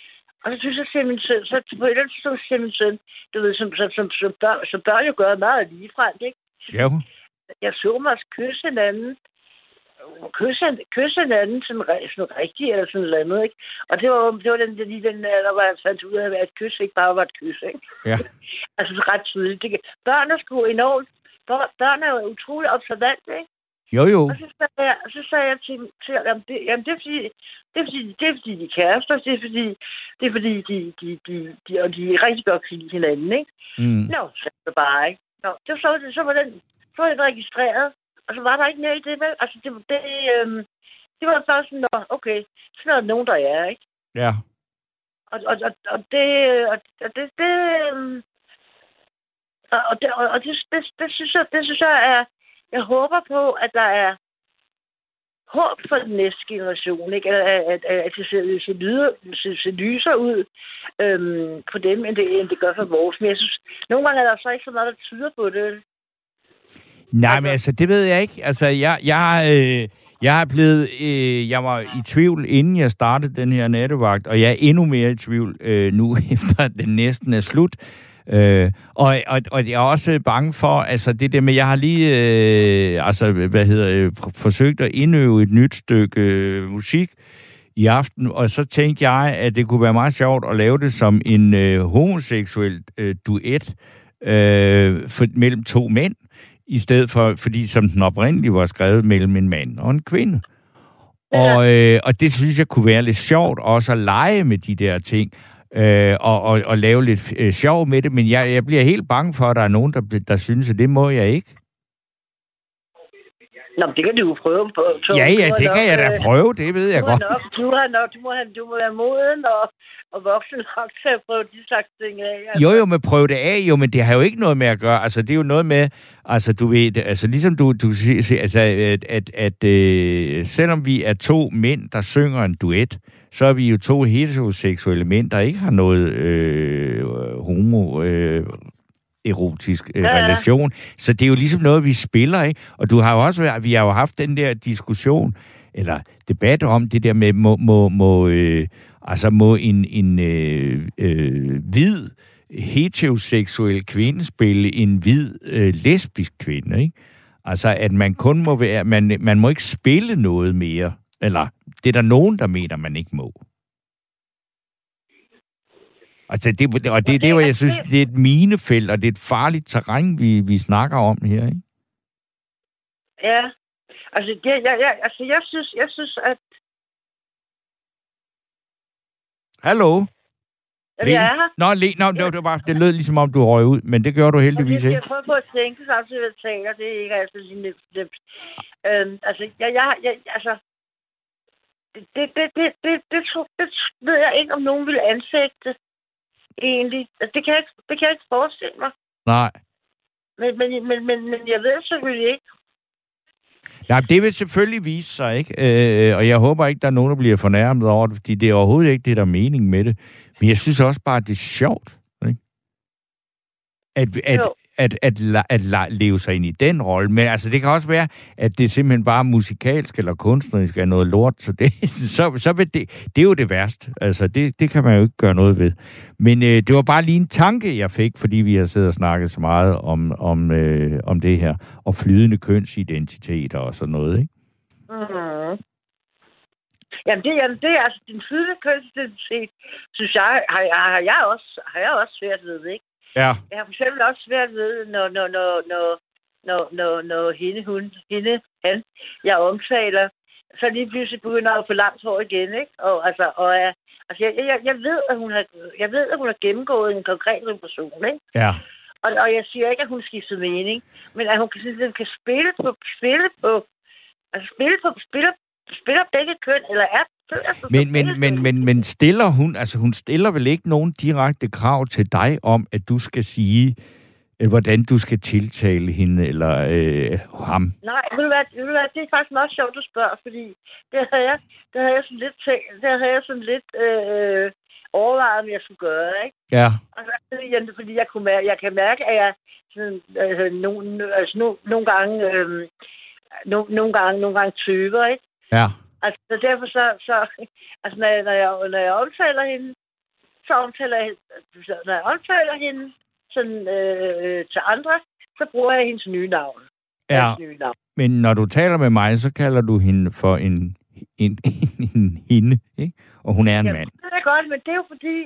[SPEAKER 4] Og så synes jeg, siger min søn, så på et eller andet tidspunkt siger min søn, du ved, som, som, som, som, børn, som børn jo gør meget ligefremt, ikke?
[SPEAKER 2] Ja.
[SPEAKER 4] Jeg så mig kysse hinanden, kysse, kysse hinanden sådan, sådan rigtigt, eller sådan noget andet, ikke? Og det var, det var den, lige den hvor jeg fandt ud af, at et kys ikke bare var et kys, ikke?
[SPEAKER 2] Ja. [LAUGHS]
[SPEAKER 4] altså ret tydeligt. Det, børn er sgu enormt, børn er jo utrolig observant, ikke?
[SPEAKER 2] Jo, jo.
[SPEAKER 4] Og så sagde jeg, så sagde jeg til, til jamen, det, jamen det, er fordi, det, er fordi, det er fordi, de er kærester, det er fordi, det er fordi de, de, de, de, og de rigtig godt kan lide hinanden, ikke?
[SPEAKER 2] Mm.
[SPEAKER 4] Nå, så det bare, ikke? Nå, det var så, så var den, så var den registreret, og så var der ikke mere i det, vel? Altså, det, det, øhm, det var først sådan, nå, okay, sådan er der nogen, der er, ikke?
[SPEAKER 2] Ja.
[SPEAKER 4] Og, og, og, og det, og, og det, det, øhm, og, og, det, og, og det, det, det, synes jeg, det synes jeg er, jeg håber på, at der er håb for den næste generation, ikke? At, at, at, at det ser, ser, lyder, ser, ser lyser ud øhm, for dem, end det, end det gør for vores. Men jeg synes, nogle gange er der så ikke så meget, der tyder på det.
[SPEAKER 2] Nej, men altså, det ved jeg ikke. Altså, jeg, jeg, øh, jeg er blevet, øh, jeg var i tvivl, inden jeg startede den her nattevagt, og jeg er endnu mere i tvivl øh, nu, [LAUGHS] efter den næsten er slut. Øh, og, og, og jeg er også bange for, altså det der med, jeg har lige, øh, altså, hvad hedder øh, forsøgt at indøve et nyt stykke øh, musik i aften, og så tænkte jeg, at det kunne være meget sjovt at lave det som en øh, homoseksuel øh, duet øh, for, mellem to mænd i stedet for, fordi som den oprindelige var skrevet mellem en mand og en kvinde. Og, øh, og det synes jeg kunne være lidt sjovt også at lege med de der ting, øh, og, og, og lave lidt øh, sjov med det, men jeg, jeg bliver helt bange for, at der er nogen, der, der synes, at det må jeg ikke.
[SPEAKER 4] Nå, det kan du jo prøve på.
[SPEAKER 2] Ja, ja, det kan jeg da øh, prøve, det ved jeg
[SPEAKER 4] du
[SPEAKER 2] godt.
[SPEAKER 4] Nok, du, har nok, du, må have, du må være moden og, og voksen nok til at prøve de slags ting af.
[SPEAKER 2] Altså. Jo, jo, men prøv det af, jo, men det har jo ikke noget med at gøre. Altså, det er jo noget med, altså, du ved, altså, ligesom du, du siger, altså, at, at, at øh, selvom vi er to mænd, der synger en duet, så er vi jo to heteroseksuelle mænd, der ikke har noget øh, homo... Øh, erotisk øh, ja, ja. relation. Så det er jo ligesom noget, vi spiller, ikke? Og du har jo også været, vi har jo haft den der diskussion, eller debat om det der med, må, må, må, øh, altså må en, en øh, øh, hvid heteroseksuel kvinde spille en hvid øh, lesbisk kvinde, ikke? Altså, at man kun må være, man, man må ikke spille noget mere, eller det er der nogen, der mener, man ikke må. Altså, det, og det er det, hvor jeg synes, det er et minefelt, og det er et farligt terræn, vi, vi snakker om her, ikke?
[SPEAKER 4] Ja. Altså, det, jeg, jeg, altså, jeg synes, jeg synes, at...
[SPEAKER 2] Hallo?
[SPEAKER 4] Ja, jeg er her.
[SPEAKER 2] Nå, Le, nå ja. det, var, det lød ligesom om, du røg ud, men det gør du heldigvis ikke.
[SPEAKER 4] Jeg prøver på at tænke samtidig, jeg taler. Det er ikke altid lige nemt. Øhm, altså, jeg, jeg, jeg, altså, det, det, det, det, det, det, det, ved jeg ikke, om nogen vil ansætte egentlig. Altså, det, kan jeg ikke, det kan jeg ikke forestille mig.
[SPEAKER 2] Nej.
[SPEAKER 4] Men, men, men, men, men jeg ved selvfølgelig ikke.
[SPEAKER 2] Nej, det vil selvfølgelig vise sig, ikke? Øh, og jeg håber ikke, der er nogen, der bliver fornærmet over det, fordi det er overhovedet ikke det, der er mening med det. Men jeg synes også bare, at det er sjovt, ikke? At, at, at, at, at, at leve sig ind i den rolle. Men altså, det kan også være, at det simpelthen bare musikalsk eller kunstnerisk er noget lort. Så det, [LAUGHS] så, så vil det, det er jo det værste. Altså, det, det kan man jo ikke gøre noget ved. Men øh, det var bare lige en tanke, jeg fik, fordi vi har siddet og snakket så meget om, om, øh, om det her. Og flydende kønsidentiteter og sådan noget, ikke?
[SPEAKER 4] Mm-hmm. Jamen, det, jamen, det er altså din flydende kønsidentitet, synes jeg, har, har, jeg også, har jeg også svært ved, ikke?
[SPEAKER 2] Ja.
[SPEAKER 4] Jeg har for eksempel også svært ved, når, når, når, når, når, når, når hende, hun, hende, han, jeg omtaler, så lige pludselig begynder at få langt hår igen, ikke? Og, altså, og er, altså, jeg, jeg, jeg, ved, at hun har, jeg ved, at hun har gennemgået en konkret repression, ikke?
[SPEAKER 2] Ja.
[SPEAKER 4] Og, og jeg siger ikke, at hun skifter mening, men at hun kan, kan spille på, spille på, altså spille på, spiller, spiller begge køn, eller er
[SPEAKER 2] men, men, men, men, men stiller hun, altså hun stiller vel ikke nogen direkte krav til dig om, at du skal sige, øh, hvordan du skal tiltale hende eller øh, ham?
[SPEAKER 4] Nej, ved du, ved du hvad, det er faktisk meget sjovt, du spørger, fordi det havde jeg, det havde jeg sådan lidt, tænkt, det havde jeg sådan lidt øh, overvejet, om jeg skulle gøre, ikke?
[SPEAKER 2] Ja.
[SPEAKER 4] Altså, fordi jeg, kunne mærke, jeg kan mærke, at jeg sådan, øh, no, altså, no, nogle gange, øh, no, nogle gange, nogle gange tøver, ikke?
[SPEAKER 2] Ja.
[SPEAKER 4] Altså, så derfor så, så altså, når jeg, når jeg, når jeg omtaler hende, så omtaler jeg, når jeg omtaler hende sådan, øh, til andre, så bruger jeg hendes nye navn.
[SPEAKER 2] Ja, nye navn. men når du taler med mig, så kalder du hende for en, en, en, en hende, ikke? Og hun er en ja, mand.
[SPEAKER 4] det er godt, men det er jo fordi,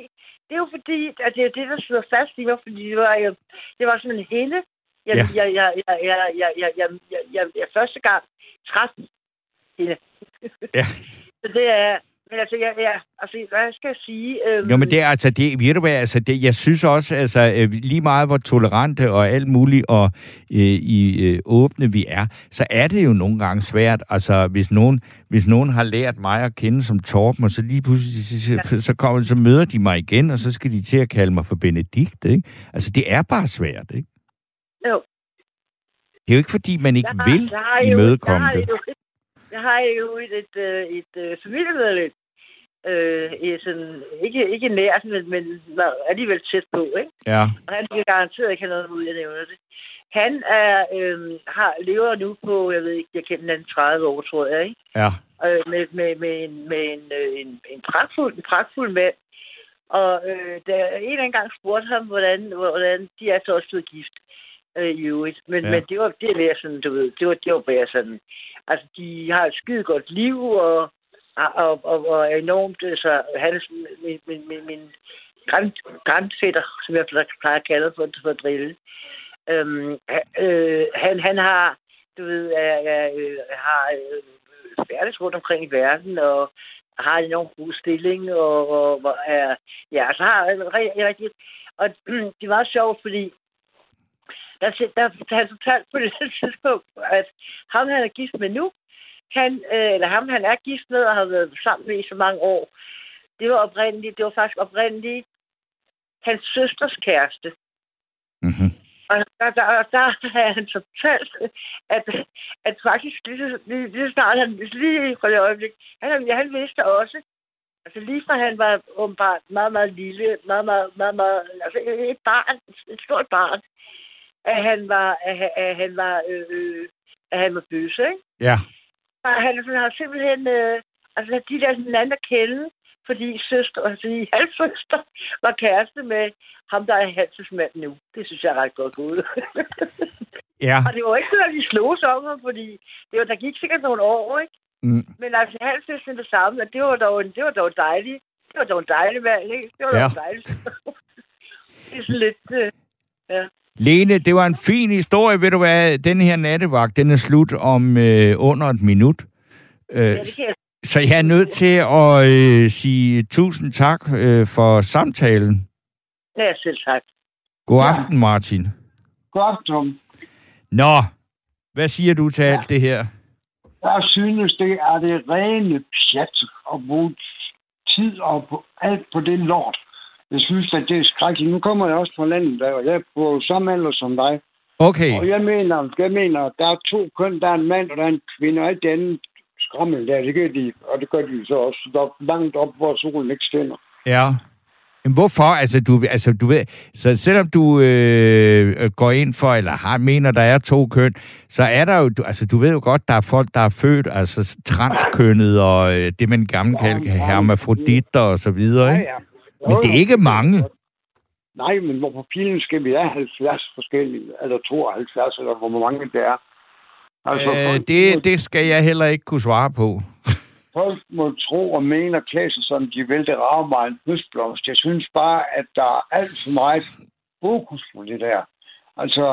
[SPEAKER 4] det er jo fordi, at det er det, der sidder fast i mig, fordi det var, jo, det var sådan en hende, jeg, ja. jeg, jeg, jeg, jeg, jeg, jeg, jeg, jeg, jeg, jeg, jeg første gang træffede hende.
[SPEAKER 2] Ja. [LAUGHS]
[SPEAKER 4] Så det er... Men altså, ja, ja, altså, hvad skal jeg sige? Øhm...
[SPEAKER 2] Jo, men det er altså, det, ved du hvad, altså, det, jeg synes også, altså, øh, lige meget hvor tolerante og alt muligt og øh, i øh, åbne vi er, så er det jo nogle gange svært, altså, hvis nogen, hvis nogen har lært mig at kende som Torben, og så lige pludselig, så, ja. så, kommer, så møder de mig igen, og så skal de til at kalde mig for Benedikt, ikke? Altså, det er bare svært, ikke?
[SPEAKER 4] Jo.
[SPEAKER 2] Det er jo ikke, fordi man ikke har, vil imødekomme det. Jo,
[SPEAKER 4] jeg har jo et, et, øh, et, et, et familiemedlem. Øh, sådan, ikke, ikke nært, men, men alligevel tæt på, ikke?
[SPEAKER 2] Ja.
[SPEAKER 4] Og han kan garanteret ikke have noget ud, jeg nævner det. Han er, øh, har, lever nu på, jeg ved ikke, jeg kender den 30 år, tror jeg, ikke?
[SPEAKER 2] Ja.
[SPEAKER 4] Øh, med, med, med, en, med en, øh, en, en, pragtfuld, en pragtfuld mand. Og øh, da jeg en eller anden gang spurgte ham, hvordan, hvordan de er så også blevet gift øh, i øvrigt. Men,
[SPEAKER 2] Ja.
[SPEAKER 4] men det var det mere sådan, du ved, det var, det var bare sådan. Altså, de har et skide godt liv, og, og, og, og er enormt, så han er min, min, min, min grand, grandfætter, som jeg plejer at kalde for, for at drille. Øhm, øh, han, han har, du ved, er, er, øh, har øh, færdes rundt omkring i verden, og har en enormt god stilling, og, og, og er, ja, så har han rigtig, rigtig, og [CLEARS THROAT] det meget sjovt, fordi der, der, der han fortalt på det [LAUGHS] tidspunkt, at ham, han er gift med nu, han, øh, eller ham, han er gift med og har været sammen med i så mange år, det var oprindeligt, det var faktisk oprindeligt hans søsters kæreste.
[SPEAKER 2] Mm-hmm.
[SPEAKER 4] Og der, der, der, har han fortalt, at, at faktisk lige, lige, lige snart han, lige for det øjeblik, han, ja, han vidste også, altså lige fra han var åbenbart meget, meget lille, meget, meget, meget, meget, altså et barn, et stort barn, at han var, at, han- at han var, øh, øh, at han var bøsse, ikke?
[SPEAKER 2] Ja.
[SPEAKER 4] Og han, han har simpelthen, øh, altså de der hinanden at kende, fordi søster, altså [LAUGHS] halvsøster var kæreste med ham, der er Hanses mand nu. Det synes jeg er ret godt gået. [LAUGHS]
[SPEAKER 2] Ja.
[SPEAKER 4] og det var ikke sådan, at de slog sig om ham, fordi det var, der gik sikkert nogle år, ikke?
[SPEAKER 2] Mm.
[SPEAKER 4] Men altså, halvsøsteren det samme, og det var dog, en- det var dog dejligt. Det var dog en dejlig mand, ikke? Det var
[SPEAKER 2] Ja.
[SPEAKER 4] dog dejligt. [LAUGHS] det er sådan lidt... Øh, ja.
[SPEAKER 2] Lene, det var en fin historie. Ved du hvad, den her nattevagt, den er slut om øh, under et minut. Øh,
[SPEAKER 4] ja,
[SPEAKER 2] så jeg er nødt til at øh, sige tusind tak øh, for samtalen.
[SPEAKER 4] ja, selv tak.
[SPEAKER 2] God
[SPEAKER 5] Ja.
[SPEAKER 2] aften, Martin.
[SPEAKER 5] Godt, Tom.
[SPEAKER 2] Nå, hvad siger du til alt det her?
[SPEAKER 5] Jeg synes, det er det rene pjat at bruge tid og på, alt på det lort. Jeg synes, at det er skrækkeligt. Nu kommer jeg også fra landet, og jeg er på samme alder som dig.
[SPEAKER 2] Okay,
[SPEAKER 5] Og jeg mener, jeg mener, at der er to køn. Der er en mand, og der er en kvinde, og alt det andet skrammel der, det gør de, og det gør de så også der, langt op, hvor solen ikke skinner.
[SPEAKER 2] ja. Men hvorfor? Altså, du, altså, du ved, så selvom du øh, går ind for, eller har, mener, der er to køn, så er der jo, du, altså, du ved jo godt, der er folk, der er født, altså transkønnet, og øh, det, man
[SPEAKER 5] Ja,
[SPEAKER 2] kalder
[SPEAKER 5] ja.
[SPEAKER 2] hermafroditter og så videre, ikke?
[SPEAKER 5] ja.
[SPEAKER 2] Men det er ikke mange.
[SPEAKER 5] Nej, men hvor på pilen skal vi have 70 forskellige, eller 72, eller hvor mange det er. Altså,
[SPEAKER 2] Øh, det, det skal jeg heller ikke kunne svare på. [LAUGHS]
[SPEAKER 5] folk må tro og mene og klæde sig, som de vil. Det rager mig en høstblomst. Jeg synes bare, at der er alt for meget fokus på det der. Altså,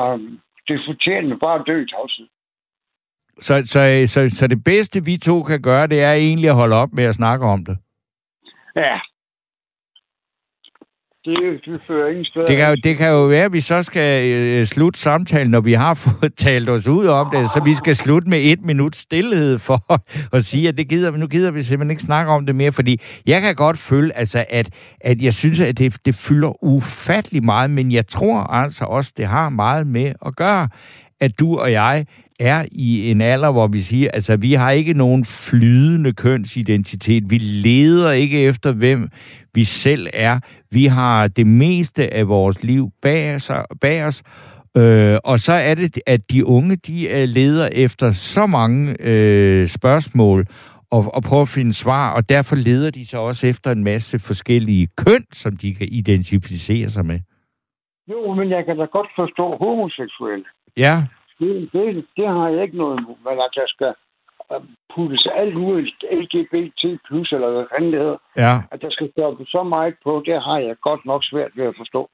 [SPEAKER 5] det fortjener bare at dø i tavshed.
[SPEAKER 2] Så, så, så, så det bedste, vi to kan gøre, det er egentlig at holde op med at snakke om det.
[SPEAKER 5] Ja. Det, det fører ingen steder.
[SPEAKER 2] Det kan, jo, det kan jo være, at vi så skal øh, slutte samtalen, når vi har [LAUGHS] fået talt os ud om det, så vi skal slutte med et minut stillhed for [LAUGHS] at sige, at det gider, nu gider vi simpelthen ikke snakke om det mere, fordi jeg kan godt føle, altså, at, at jeg synes, at det, det fylder ufattelig meget, men jeg tror altså også, det har meget med at gøre, at du og jeg er i en alder, hvor vi siger, altså vi har ikke nogen flydende kønsidentitet. Vi leder ikke efter, hvem vi selv er. Vi har det meste af vores liv bag os, bag os øh, og så er det, at de unge, de øh, leder efter så mange øh, spørgsmål og, og prøver at finde svar, og derfor leder de så også efter en masse forskellige køn, som de kan identificere sig med.
[SPEAKER 5] Jo, men jeg kan da godt forstå homoseksuelle.
[SPEAKER 2] Ja,
[SPEAKER 5] Det, det, det har jeg ikke noget imod, men at der skal øh, puttes alt ud LGBT plus, eller hvad fanden det hedder,
[SPEAKER 2] ja,
[SPEAKER 5] at der skal stoppe så meget på, det har jeg godt nok svært ved at forstå.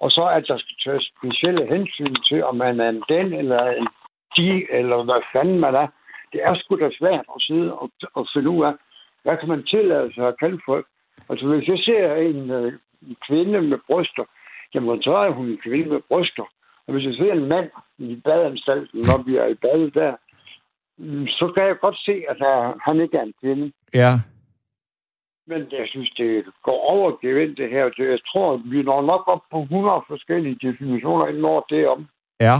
[SPEAKER 5] Og så at der skal tages specielle hensyn til, om man er en den, eller en de, eller hvad fanden man er. Det er sgu da svært at sidde og, og finde ud af, hvad kan man tillade sig at kalde folk. Altså hvis jeg ser en, øh, en kvinde med bryster, jamen så er hun en kvinde med bryster. Og hvis jeg ser en mand i badanstalten, når vi er i badet der, mm, så kan jeg godt se, at han ikke er en kvinde.
[SPEAKER 2] ja.
[SPEAKER 5] Men jeg synes, det går over gevind, det her. Jeg tror, vi når nok op på 100 forskellige definitioner, inden når det om.
[SPEAKER 2] Ja.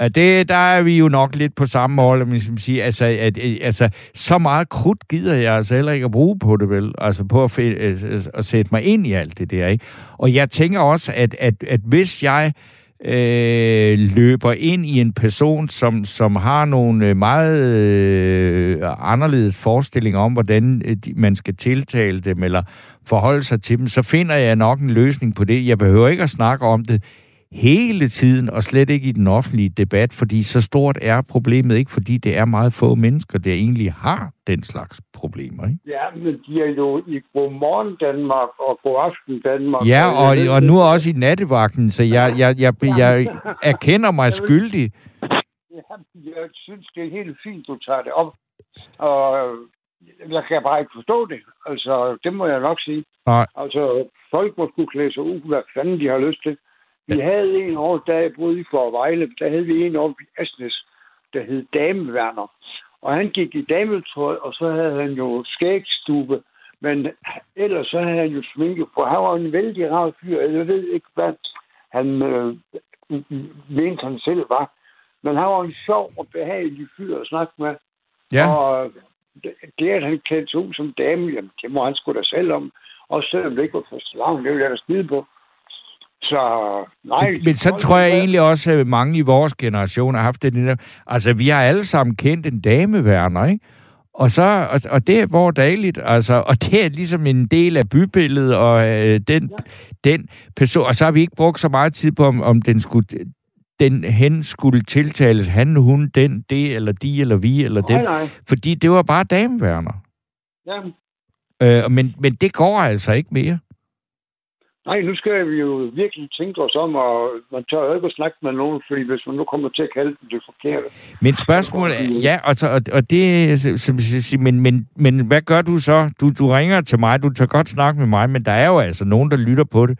[SPEAKER 2] Ja, det, der er vi jo nok lidt på samme hold, om jeg skal sige. Altså, at, at, altså, så meget krudt gider jeg altså heller ikke at bruge på det, vel? Altså, på at, øh, at sætte mig ind i alt det der, ikke? Og jeg tænker også, at, at, at hvis jeg øh, Øh, løber ind i en person, som, som har nogle øh, meget øh, anderledes forestillinger om, hvordan øh, man skal tiltale dem eller forholde sig til dem, så finder jeg nok en løsning på det. Jeg behøver ikke at snakke om det hele tiden, og slet ikke i den offentlige debat, fordi så stort er problemet ikke, fordi det er meget få mennesker, der egentlig har den slags problemer. Ikke?
[SPEAKER 5] Ja, men de er jo i Godmorgen Danmark og Godaften Danmark.
[SPEAKER 2] Ja, og, og, og nu også i nattevagten, så jeg, jeg, jeg, jeg, jeg erkender mig skyldig.
[SPEAKER 5] Ja, jeg synes, det er helt fint, du tager det op. Og jeg kan bare ikke forstå det. Altså, det må jeg nok sige.
[SPEAKER 2] Nej.
[SPEAKER 5] Altså, folk må skulle klæde sig ud, hvad fanden de har lyst til. Vi havde en år, da jeg boede i Forvejle, der havde vi en år i Asnes, der hed Dameværner. Og han gik i dametøj, og så havde han jo skægstube. Men ellers så havde han jo sminke på. Han var en vældig rar fyr. Jeg ved ikke, hvad han øh, mente han selv var. Men han var en sjov og behagelig fyr at snakke med.
[SPEAKER 2] Ja.
[SPEAKER 5] Og det, at han klædte sig ud som dame, jamen, det må han sgu da selv om. Og selvom det ikke var for slag, det ville jeg da skide på. Så nej.
[SPEAKER 2] Men så tror jeg egentlig også, at mange i vores generation har haft det. Altså, vi har alle sammen kendt en dameværner, ikke? Og, så, og, og det er hvor dagligt, altså, og det er ligesom en del af bybilledet, og øh, den, ja. den person, og så har vi ikke brugt så meget tid på, om, om den skulle, den hen skulle tiltales, han, hun, den, det, eller de, eller vi, eller
[SPEAKER 5] nej,
[SPEAKER 2] dem.
[SPEAKER 5] nej.
[SPEAKER 2] Fordi det var bare dameværner.
[SPEAKER 5] Ja.
[SPEAKER 2] Øh, men, men det går altså ikke mere.
[SPEAKER 5] Nej, nu skal vi jo virkelig tænke os om, og man tør jo ikke at snakke med nogen, fordi hvis man nu kommer til at kalde dem det forkerte.
[SPEAKER 2] Men spørgsmålet er, ja, og, så, og, og det, som, som, men, men, men hvad gør du så? Du, du ringer til mig, du tager godt snak med mig, men der er jo altså nogen, der lytter på det.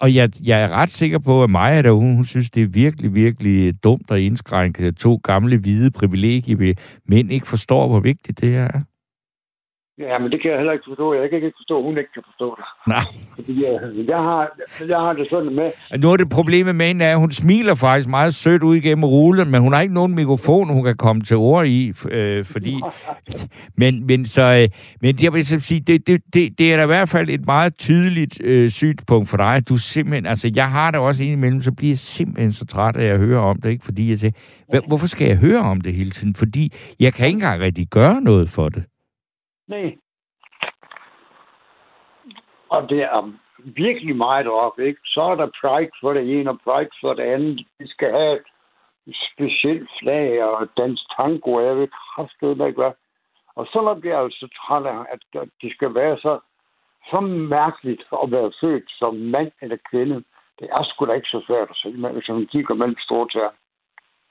[SPEAKER 2] Og jeg, jeg er ret sikker på, at Maja der, hun, hun synes, det er virkelig, virkelig dumt at indskrænke to gamle hvide privilegier mænd ikke forstår, hvor vigtigt det er.
[SPEAKER 5] Ja, men det kan jeg heller ikke forstå. Jeg kan ikke forstå, at hun ikke kan forstå det.
[SPEAKER 2] Nej.
[SPEAKER 5] Fordi jeg, jeg, har, jeg har det sådan med,
[SPEAKER 2] Nu er det problemet med hende, er, at hun smiler faktisk meget sødt ud igennem rullen, men hun har ikke nogen mikrofon, hun kan komme til ord i, øh, fordi... [LAUGHS] Men, men, så, øh, men jeg vil så sige, det, det, det, det er da i hvert fald et meget tydeligt øh, synspunkt for dig. Du simpelthen... Altså, jeg har det også indimellem, så bliver jeg simpelthen så træt at høre om det, ikke? Fordi jeg "Hva- hvorfor skal jeg høre om det hele tiden? Fordi jeg kan ikke engang rigtig gøre noget for det
[SPEAKER 5] nej. Og det er virkelig meget op, ikke? Så er der pride for det ene og pride for det andet. Vi skal have et specielt flag og dansk tango, jeg ved kraftigt ikke hvad. Og så når bliver jeg så altså træt af, at det skal være så, så mærkeligt at være født som mand eller kvinde. Det er sgu da ikke så svært at se, hvis man kigger mellem store tæer.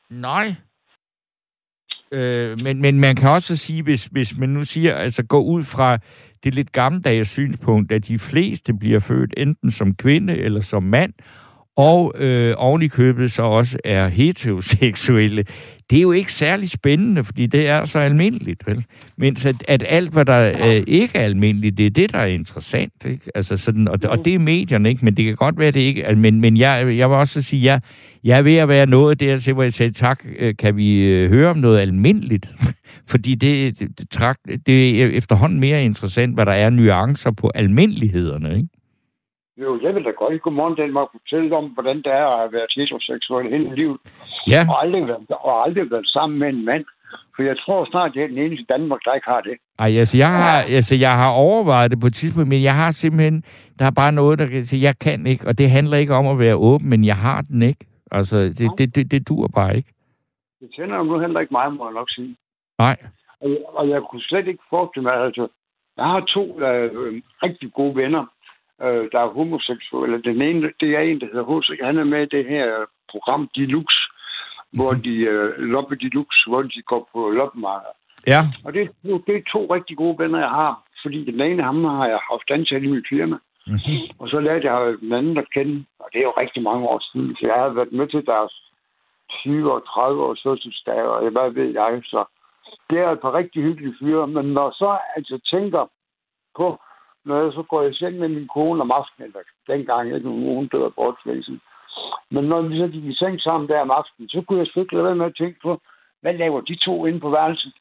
[SPEAKER 2] Nej. Øh, men, men man kan også sige, hvis, hvis man nu siger, altså gå ud fra det lidt gammeldags synspunkt, at de fleste bliver født enten som kvinde eller som mand, og øh, oven i købet så også er heteroseksuelle. Det er jo ikke særlig spændende, fordi det er så almindeligt, vel? Mens at, at alt, hvad der øh, ikke er almindeligt, det er det, der er interessant, ikke? Altså sådan, og, og det er medierne, ikke? Men det kan godt være, det ikke. Men, men jeg, jeg vil også sige, jeg, jeg er ved at være noget der til, hvor jeg sagde, tak, øh, kan vi øh, høre om noget almindeligt? [LAUGHS] Fordi det, det, det, det er efterhånden mere interessant, hvad der er nuancer på almindelighederne, ikke?
[SPEAKER 5] Jo, jeg vil da godt i Godmorgen Danmark fortælle om, hvordan det er at være heteroseksuel hele livet.
[SPEAKER 2] Ja,
[SPEAKER 5] Og aldrig, været, og aldrig været sammen med en mand. For jeg tror snart, det er den eneste Danmark, der ikke har det.
[SPEAKER 2] Ej, altså, jeg har, altså, jeg har overvejet det på et tidspunkt, men jeg har simpelthen, der er bare noget, der kan sige, jeg kan ikke, og det handler ikke om at være åben, men jeg har den ikke. Altså, det, det, det, det dur bare ikke.
[SPEAKER 5] Det tænder jo nu heller ikke mig, må jeg nok sige.
[SPEAKER 2] Nej.
[SPEAKER 5] Og jeg, og jeg kunne slet ikke forestille mig, altså, jeg har to øh, rigtig gode venner, øh, der er homoseksuelle. Den ene, det er en, der hedder H.C. Han er med i det her program Deluxe, hvor de, øh, Loppe Deluxe, hvor de går på loppemarked.
[SPEAKER 2] Ja.
[SPEAKER 5] Og det, det er to rigtig gode venner, jeg har. Fordi den ene, ham har jeg haft ansat i mit firma.
[SPEAKER 2] Mm-hmm.
[SPEAKER 5] Og så lærte jeg den anden at kende, og det er jo rigtig mange år siden, så jeg har været med til deres 20 og 30 års fødselsdag, og jeg, hvad ved jeg, så det er et par rigtig hyggelige fyre, men når så altså tænker på, når jeg så går i seng med min kone om aftenen, eller dengang, ikke, hun døde af bortflæsen, men når vi så gik i seng sammen der om aftenen, så kunne jeg ikke lade være med at tænke på, hvad laver de to inde på værelset?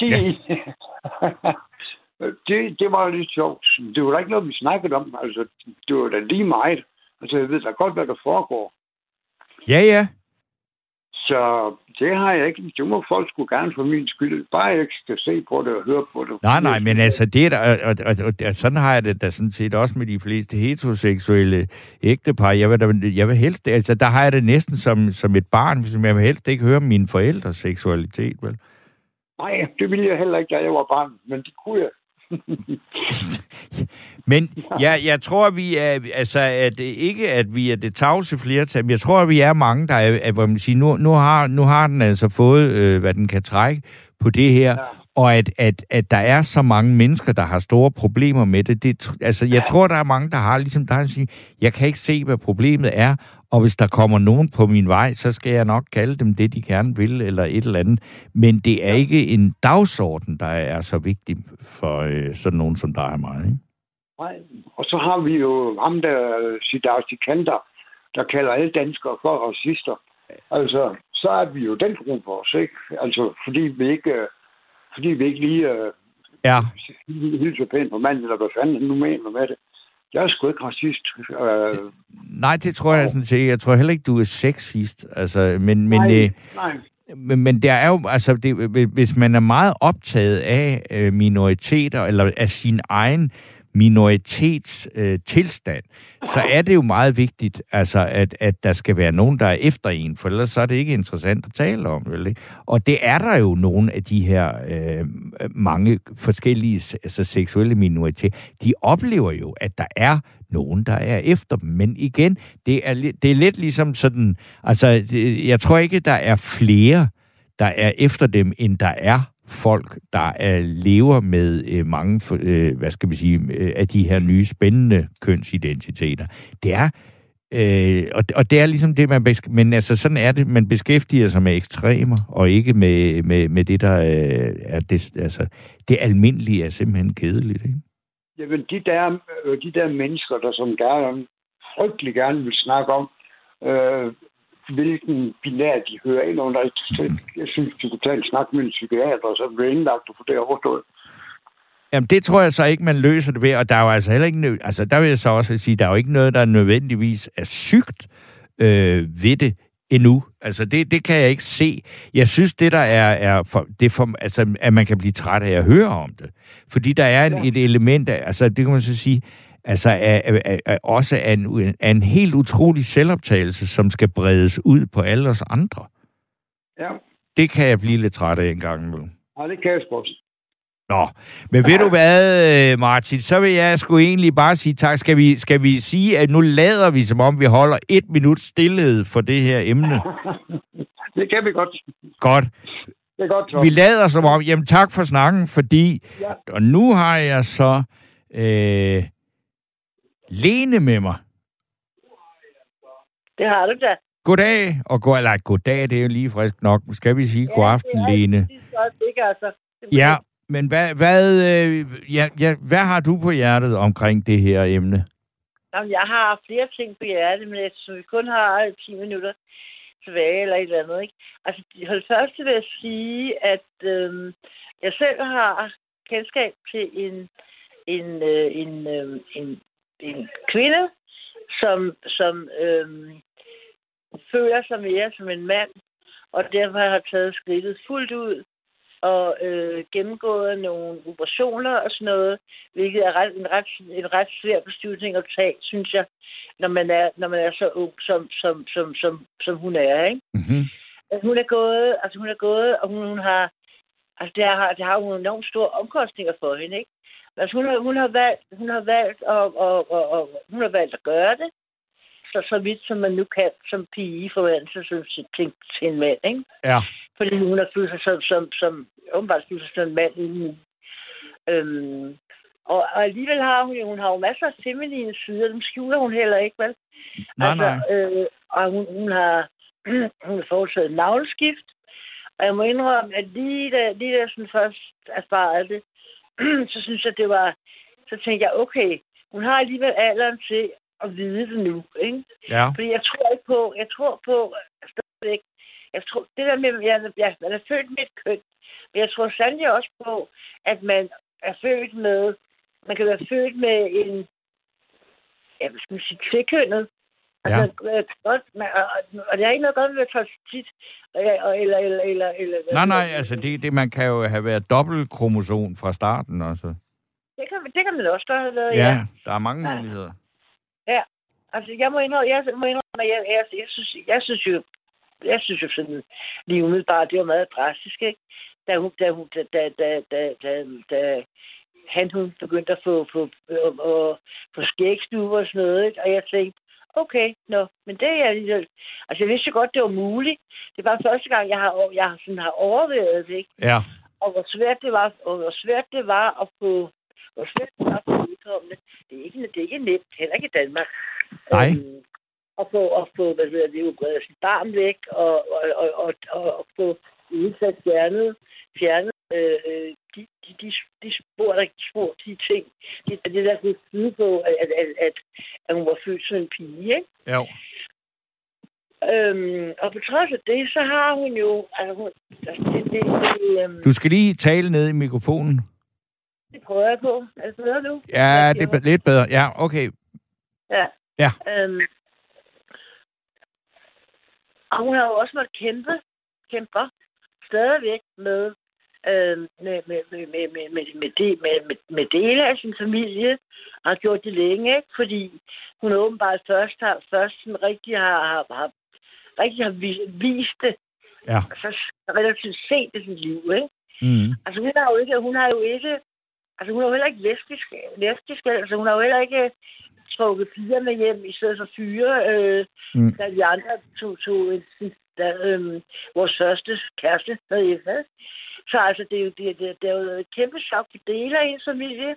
[SPEAKER 5] Det, [LAUGHS] det, det var lidt sjovt. Det var da ikke noget, vi snakkede om. Altså, det var da lige meget. Altså, jeg ved da godt, hvad der foregår.
[SPEAKER 2] Ja, ja.
[SPEAKER 5] Så det har jeg ikke. Det må folk skulle gerne for min skyld. Bare jeg ikke skal se på det og høre på det.
[SPEAKER 2] Nej, nej, men altså, det er der, og, og, og, og, sådan har jeg det da sådan set også med de fleste heteroseksuelle ægtepar. Jeg vil, da, jeg vil helst, altså, der har jeg det næsten som, som et barn, hvis jeg vil helst ikke høre mine forældres seksualitet, vel?
[SPEAKER 5] Nej, det ville jeg heller ikke, da jeg var barn, men det kunne jeg. [LAUGHS]
[SPEAKER 2] Men jeg, jeg tror, vi er, altså, at ikke at vi er det tavse flertal, men jeg tror, at vi er mange, der er, at, hvor man siger, nu, nu, har, nu har den altså fået, øh, hvad den kan trække på det her, ja. og at, at, at der er så mange mennesker, der har store problemer med det. det altså, jeg ja. tror, der er mange, der har ligesom der siger, jeg kan ikke se, hvad problemet er, og hvis der kommer nogen på min vej, så skal jeg nok kalde dem det, de gerne vil, eller et eller andet. Men det er ikke en dagsorden, der er så vigtig for øh, sådan nogen som dig og mig. Ikke?
[SPEAKER 5] Nej, og så har vi jo ham der, Siddharth Sikander, der kalder alle danskere for racister. Altså, så er vi jo den gruppe også, ikke? Altså, fordi vi ikke, øh, fordi vi ikke lige uh,
[SPEAKER 2] ja.
[SPEAKER 5] hilser pænt på manden, eller hvad fanden nu mener med det. Jeg er sgu ikke racist. Uh,
[SPEAKER 2] nej, det tror jeg sådan set. Jeg tror heller ikke, du er sexist. Altså, men, men,
[SPEAKER 5] nej, øh, nej.
[SPEAKER 2] Men, men der er jo, altså, det, hvis man er meget optaget af øh, minoriteter, eller af sin egen minoritetstilstand, øh, tilstand, så er det jo meget vigtigt, altså, at, at der skal være nogen, der er efter en, for ellers så er det ikke interessant at tale om. Vel, ikke? Og det er der jo nogle af de her øh, mange forskellige altså, seksuelle minoriteter. De oplever jo, at der er nogen, der er efter dem. Men igen, det er, det er lidt ligesom sådan, altså, det, jeg tror ikke, der er flere, der er efter dem, end der er folk, der er, lever med øh, mange, øh, hvad skal vi sige, øh, af de her nye spændende kønsidentiteter. Det er Øh, og, og det er ligesom det, man besk- men altså sådan er det, man beskæftiger sig med ekstremer, og ikke med, med, med det, der øh, er det, altså, det almindelige er simpelthen kedeligt, ikke?
[SPEAKER 5] Jamen, de der, øh, de der mennesker, der som gerne, frygtelig gerne vil snakke om, øh, hvilken binær de hører ind under. Jeg synes, du kunne tage en snak med en psykiater, og så blive indlagt og få det overstået.
[SPEAKER 2] Jamen, det tror jeg så ikke, man løser det ved, og der er jo altså heller ikke... Altså, der vil jeg så også sige, der er jo ikke noget, der nødvendigvis er sygt øh, ved det endnu. Altså, det, det kan jeg ikke se. Jeg synes, det der er, er for, det for, altså, at man kan blive træt af at høre om det. Fordi der er en, ja. et element af, altså, det kan man så sige, altså er, er, er også er en, er en helt utrolig selvoptagelse, som skal bredes ud på alle os andre.
[SPEAKER 5] Ja.
[SPEAKER 2] Det kan jeg blive lidt træt af en gang imellem.
[SPEAKER 5] Ja, det kan jeg sgu
[SPEAKER 2] Nå, men ved du hvad, Martin, så vil jeg sgu egentlig bare sige tak. Skal vi, skal vi sige, at nu lader vi, som om vi holder et minut stillhed for det her emne? [LAUGHS]
[SPEAKER 5] det kan vi godt.
[SPEAKER 2] Godt.
[SPEAKER 5] Det er godt, så.
[SPEAKER 2] Vi lader som om, jamen tak for snakken, fordi,
[SPEAKER 5] ja.
[SPEAKER 2] og nu har jeg så øh, Lene med mig.
[SPEAKER 4] Det har du da.
[SPEAKER 2] Goddag, og god, eller goddag, det er jo lige frisk nok. Skal vi sige ja, god aften,
[SPEAKER 4] det
[SPEAKER 2] Lene?
[SPEAKER 4] Det er altså.
[SPEAKER 2] Ja, men hvad, hvad, øh, ja, ja, hvad har du på hjertet omkring det her emne?
[SPEAKER 4] Jamen, jeg har flere ting på hjertet, men så vi kun har 10 minutter tilbage eller et eller andet. Ikke? Altså, hold først vil jeg sige, at øh, jeg selv har kendskab til en, en, øh, en, øh, en, en kvinde, som, som øh, føler sig mere som en mand, og derfor har taget skridtet fuldt ud og øh, gennemgået nogle operationer og sådan noget, hvilket er ret, en, ret, en ret svær beslutning at tage, synes jeg, når man er, når man er så ung, som, som, som, som, som hun er. Ikke?
[SPEAKER 2] Mm-hmm.
[SPEAKER 4] Hun er gået, altså hun er gået, og hun, hun har, altså det har, det har jo enormt store omkostninger for hende, ikke? Altså hun har, hun har valgt, hun har valgt, og, og, og, og, hun har valgt at gøre det, så, så vidt som man nu kan som pige forvandle sig til, til, til en mand, ikke?
[SPEAKER 2] Ja.
[SPEAKER 4] Fordi hun har følt sig som, som, som åbenbart følt sig som en mand inden. Øhm, og, og alligevel har hun hun har jo masser af feminine sider, dem skjuler hun heller ikke, vel?
[SPEAKER 2] Nej,
[SPEAKER 4] altså,
[SPEAKER 2] nej.
[SPEAKER 4] Øh, og hun, hun har [CLEARS THROAT] hun har foretaget navleskift, og jeg må indrømme, at lige da, lige da sådan først erfarede det, [CLEARS THROAT] så synes jeg, det var... Så tænkte jeg, okay, hun har alligevel alderen til at vide det nu, ikke?
[SPEAKER 2] Ja.
[SPEAKER 4] Fordi jeg tror ikke på... Jeg tror på stadigvæk... Jeg tror, det der med, at jeg, jeg, man er født med et køn, men jeg tror sandelig også på, at man er født med... Man kan være født med en... Skal man sige? Tvækønnet.
[SPEAKER 2] Ja.
[SPEAKER 4] Altså, øh, godt, men, og, og det har ikke noget godt med at tage tit, eller, eller, eller, eller,
[SPEAKER 2] Nej, nej, altså det, det, man kan jo have været dobbelt kromosom fra starten også.
[SPEAKER 4] Det kan, det kan man også godt have været,
[SPEAKER 2] Ja, der er mange
[SPEAKER 4] Ja.
[SPEAKER 2] muligheder.
[SPEAKER 4] Altså, jeg må indrømme, jeg må indrømme, at jeg, jeg, jeg, synes, jeg synes jo, jeg synes jo sådan, lige umiddelbart, det var meget drastisk, ikke? Da hun, da hun, da, da, da, da, da, da han, hun begyndte at få, få, øh, få skægstuer og sådan noget, ikke? Og jeg tænkte, okay, nå, men det er jeg alligevel... Altså, jeg vidste godt, det var muligt. Det var første gang, jeg har, jeg har, sådan, har overvejet det, ikke?
[SPEAKER 2] Ja,
[SPEAKER 4] og hvor svært det var, og hvor svært det var at få, hvor svært det var at få udkommende. Det er ikke, det er ikke nemt, heller ikke i Danmark.
[SPEAKER 2] Nej.
[SPEAKER 4] Øhm, at få, at få, hvad hedder det, opereret sit barn væk, og, og, og, og, og, og få udsat fjernet, fjernet øh, øh, de, de, de, spor, der spor, de ting, det, det der kunne tyde på, at, at, at, at, hun var født som en pige, ikke?
[SPEAKER 2] jo.
[SPEAKER 4] Øhm, og på trods af det, så har hun jo, altså hun, altså, det, det, det, øhm,
[SPEAKER 2] Du skal lige tale ned i mikrofonen.
[SPEAKER 4] det prøver jeg på. Er det bedre nu?
[SPEAKER 2] Ja, det er lidt bedre. Ja, okay.
[SPEAKER 4] Ja.
[SPEAKER 2] Ja.
[SPEAKER 4] Øhm, og hun har jo også måttet kæmpe, kæmper stadigvæk med, øhm, med, med, med, med, med, med, med, de, med, med, med dele af sin familie, har gjort det længe, ikke? fordi hun åbenbart først har, først sådan rigtig har, har, har, rigtig har vi- vist det,
[SPEAKER 2] Ja.
[SPEAKER 4] så relativt sent i sit liv, ikke?
[SPEAKER 2] Mm.
[SPEAKER 4] Altså, hun har jo ikke, hun har jo ikke, altså, hun har jo heller ikke lesbisk, lesbisk altså, hun har jo heller ikke trukket piger med hjem i stedet for fyre, øh,
[SPEAKER 2] Mm.
[SPEAKER 4] da de andre tog, tog en, da, øh, vores første kæreste med Eva. Så altså, det er jo, det, det, det er jo et kæmpe chok for dele af hendes familie,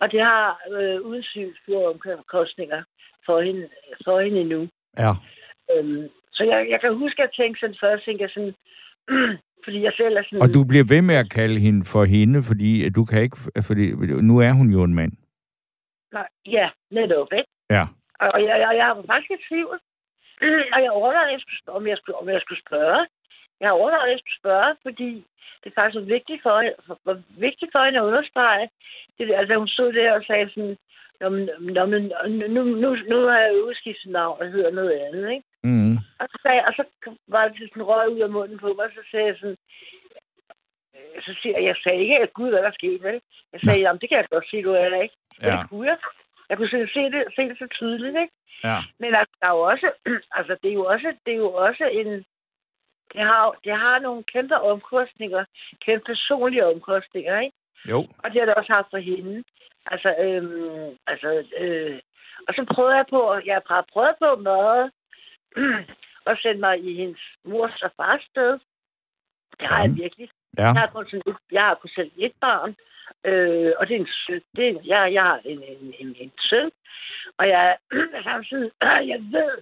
[SPEAKER 4] og det har øh, uden sygt store omkostninger for hende, for hende endnu.
[SPEAKER 2] Ja.
[SPEAKER 4] Øhm, så jeg, jeg kan huske, at jeg tænkte sådan først, tænkte jeg sådan, [CLEARS THROAT] fordi jeg selv er sådan...
[SPEAKER 2] Og du bliver ved med at kalde hende for hende, fordi at du kan ikke... Fordi nu er hun jo en mand.
[SPEAKER 4] Nej, ja, netop, ikke?
[SPEAKER 2] Ja.
[SPEAKER 4] Og jeg, jeg, jeg var faktisk i tvivl. [CLEARS THROAT] Og jeg overvejede, om, jeg skulle, om jeg skulle spørge. Jeg har overvejet, at spørge, fordi det er faktisk vigtigt for, var vigtigt for hende at understrege. Det, altså, hun stod der og sagde sådan, Nå, nå, men, nu, nu, nu har jeg udskiftet navn og hedder noget andet, ikke?
[SPEAKER 2] Mm.
[SPEAKER 4] Og så, sagde, og så var det sådan røg ud af munden på mig, og så sagde jeg sådan, så siger jeg, jeg sagde ikke, at gud, hvad der skete, vel? Jeg sagde, jamen, det kan jeg godt se, du er der ikke.
[SPEAKER 2] Ja.
[SPEAKER 4] det kunne jeg. Jeg kunne se det, se det så tydeligt, ikke?
[SPEAKER 2] Ja.
[SPEAKER 4] Men altså, der er jo også, [CLEARS THROAT] altså, det er jo også, det er jo også en, det har, det har nogle kæmpe omkostninger, kæmpe personlige omkostninger, ikke?
[SPEAKER 2] Jo.
[SPEAKER 4] Og det har det også haft for hende. Altså, øhm, altså, øh, og så prøvede jeg på, jeg har prøvet på meget at [CLEARS THROAT] sende mig i hendes mors og fars sted. Det har jeg
[SPEAKER 2] Ja.
[SPEAKER 4] virkelig.
[SPEAKER 2] Ja.
[SPEAKER 4] Jeg har kun, sådan et, jeg har kun selv et barn, øh, og det er en søn. Det er, jeg, jeg har en, en, en, en søn, og jeg [CLEARS THROAT] samtidig, [CLEARS THROAT] jeg ved,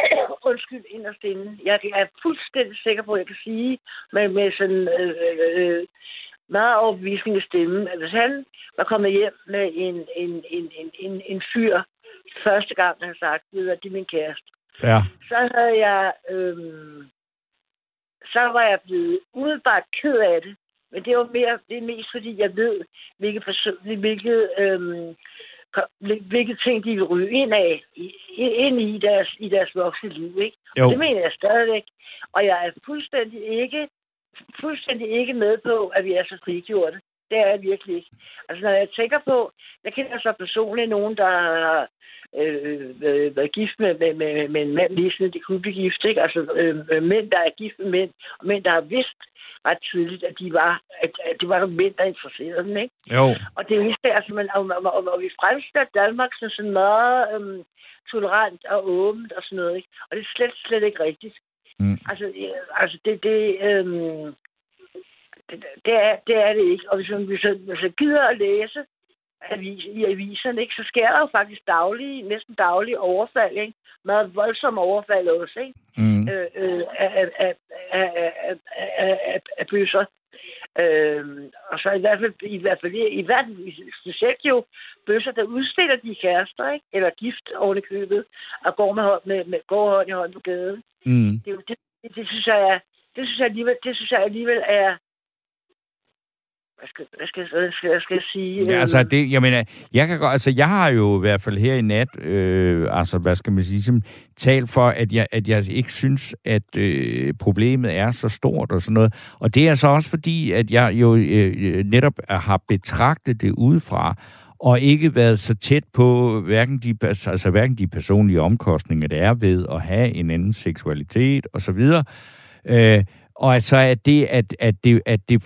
[SPEAKER 4] [COUGHS] undskyld inderst inde, jeg er fuldstændig sikker på, at jeg kan sige med, med sådan øh, øh, meget overbevisning stemme, at hvis han var kommet hjem med en, en, en, en, en, en fyr, første gang han sagt, ved at det er min kæreste,
[SPEAKER 2] Ja.
[SPEAKER 4] så havde jeg, øhm, så var jeg blevet umiddelbart ked af det. Men det var mere, det er mest fordi, jeg ved, hvilke, person, hvilke, øhm, hvilke ting, de vil ryge ind af, ind i deres, i deres voksne liv, ikke?
[SPEAKER 2] Jo.
[SPEAKER 4] Det mener jeg stadigvæk. Og jeg er fuldstændig ikke, fuldstændig ikke med på, at vi er så frigjorte. Det er jeg virkelig ikke. Altså, når jeg tænker på, jeg kender så personligt nogen, der har øh, øh, været gift med, med, med, med en mand, lige sådan, de kunne blive gift, ikke? Altså, øh, øh, mænd, der er gift med mænd, og mænd, der har vidst ret tydeligt, at de var, at, at det var nogle mænd, der interesserede dem, ikke?
[SPEAKER 2] Jo.
[SPEAKER 4] Og det er jo ikke, altså, man, og, og, og, og vi fremstiller Danmark som sådan meget øhm, tolerant og åbent og sådan noget, ikke? Og det er slet, slet ikke rigtigt.
[SPEAKER 2] Mm.
[SPEAKER 4] Altså, øh, altså det, det, øhm, det, det, er, det er det ikke. Og hvis man, hvis man, hvis gider at læse avis, i aviserne, ikke, så sker der jo faktisk daglige, næsten daglige overfald. Ikke? Meget voldsomme overfald også. Ikke?
[SPEAKER 2] Mm.
[SPEAKER 4] Øh, øh, af, af, af, af, af, af, af bøsser. Øh, og så i hvert fald, i hvert fald, i hvert fald specielt jo bøsser, der udstiller de kærester, ikke? eller gift oven i købet, og går med, hånd, med, med går hånd i hånd på gaden.
[SPEAKER 2] Mm.
[SPEAKER 4] Det, det, det, synes jeg, det synes jeg alligevel, det synes jeg alligevel er, hvad skal, hvad skal, hvad skal, hvad skal jeg sige?
[SPEAKER 2] Ja, altså,
[SPEAKER 4] Øhm,
[SPEAKER 2] det, jeg mener, jeg kan godt, altså, jeg har jo i hvert fald her i nat, øh, altså, hvad skal man sige, som, talt for, at jeg, at jeg ikke synes, at øh, problemet er så stort og sådan noget. Og det er så også fordi, at jeg jo øh, netop har betragtet det udefra, og ikke været så tæt på hverken de, altså hverken de personlige omkostninger, der er ved at have en anden seksualitet osv., øh, og altså, at det, at, at det, at det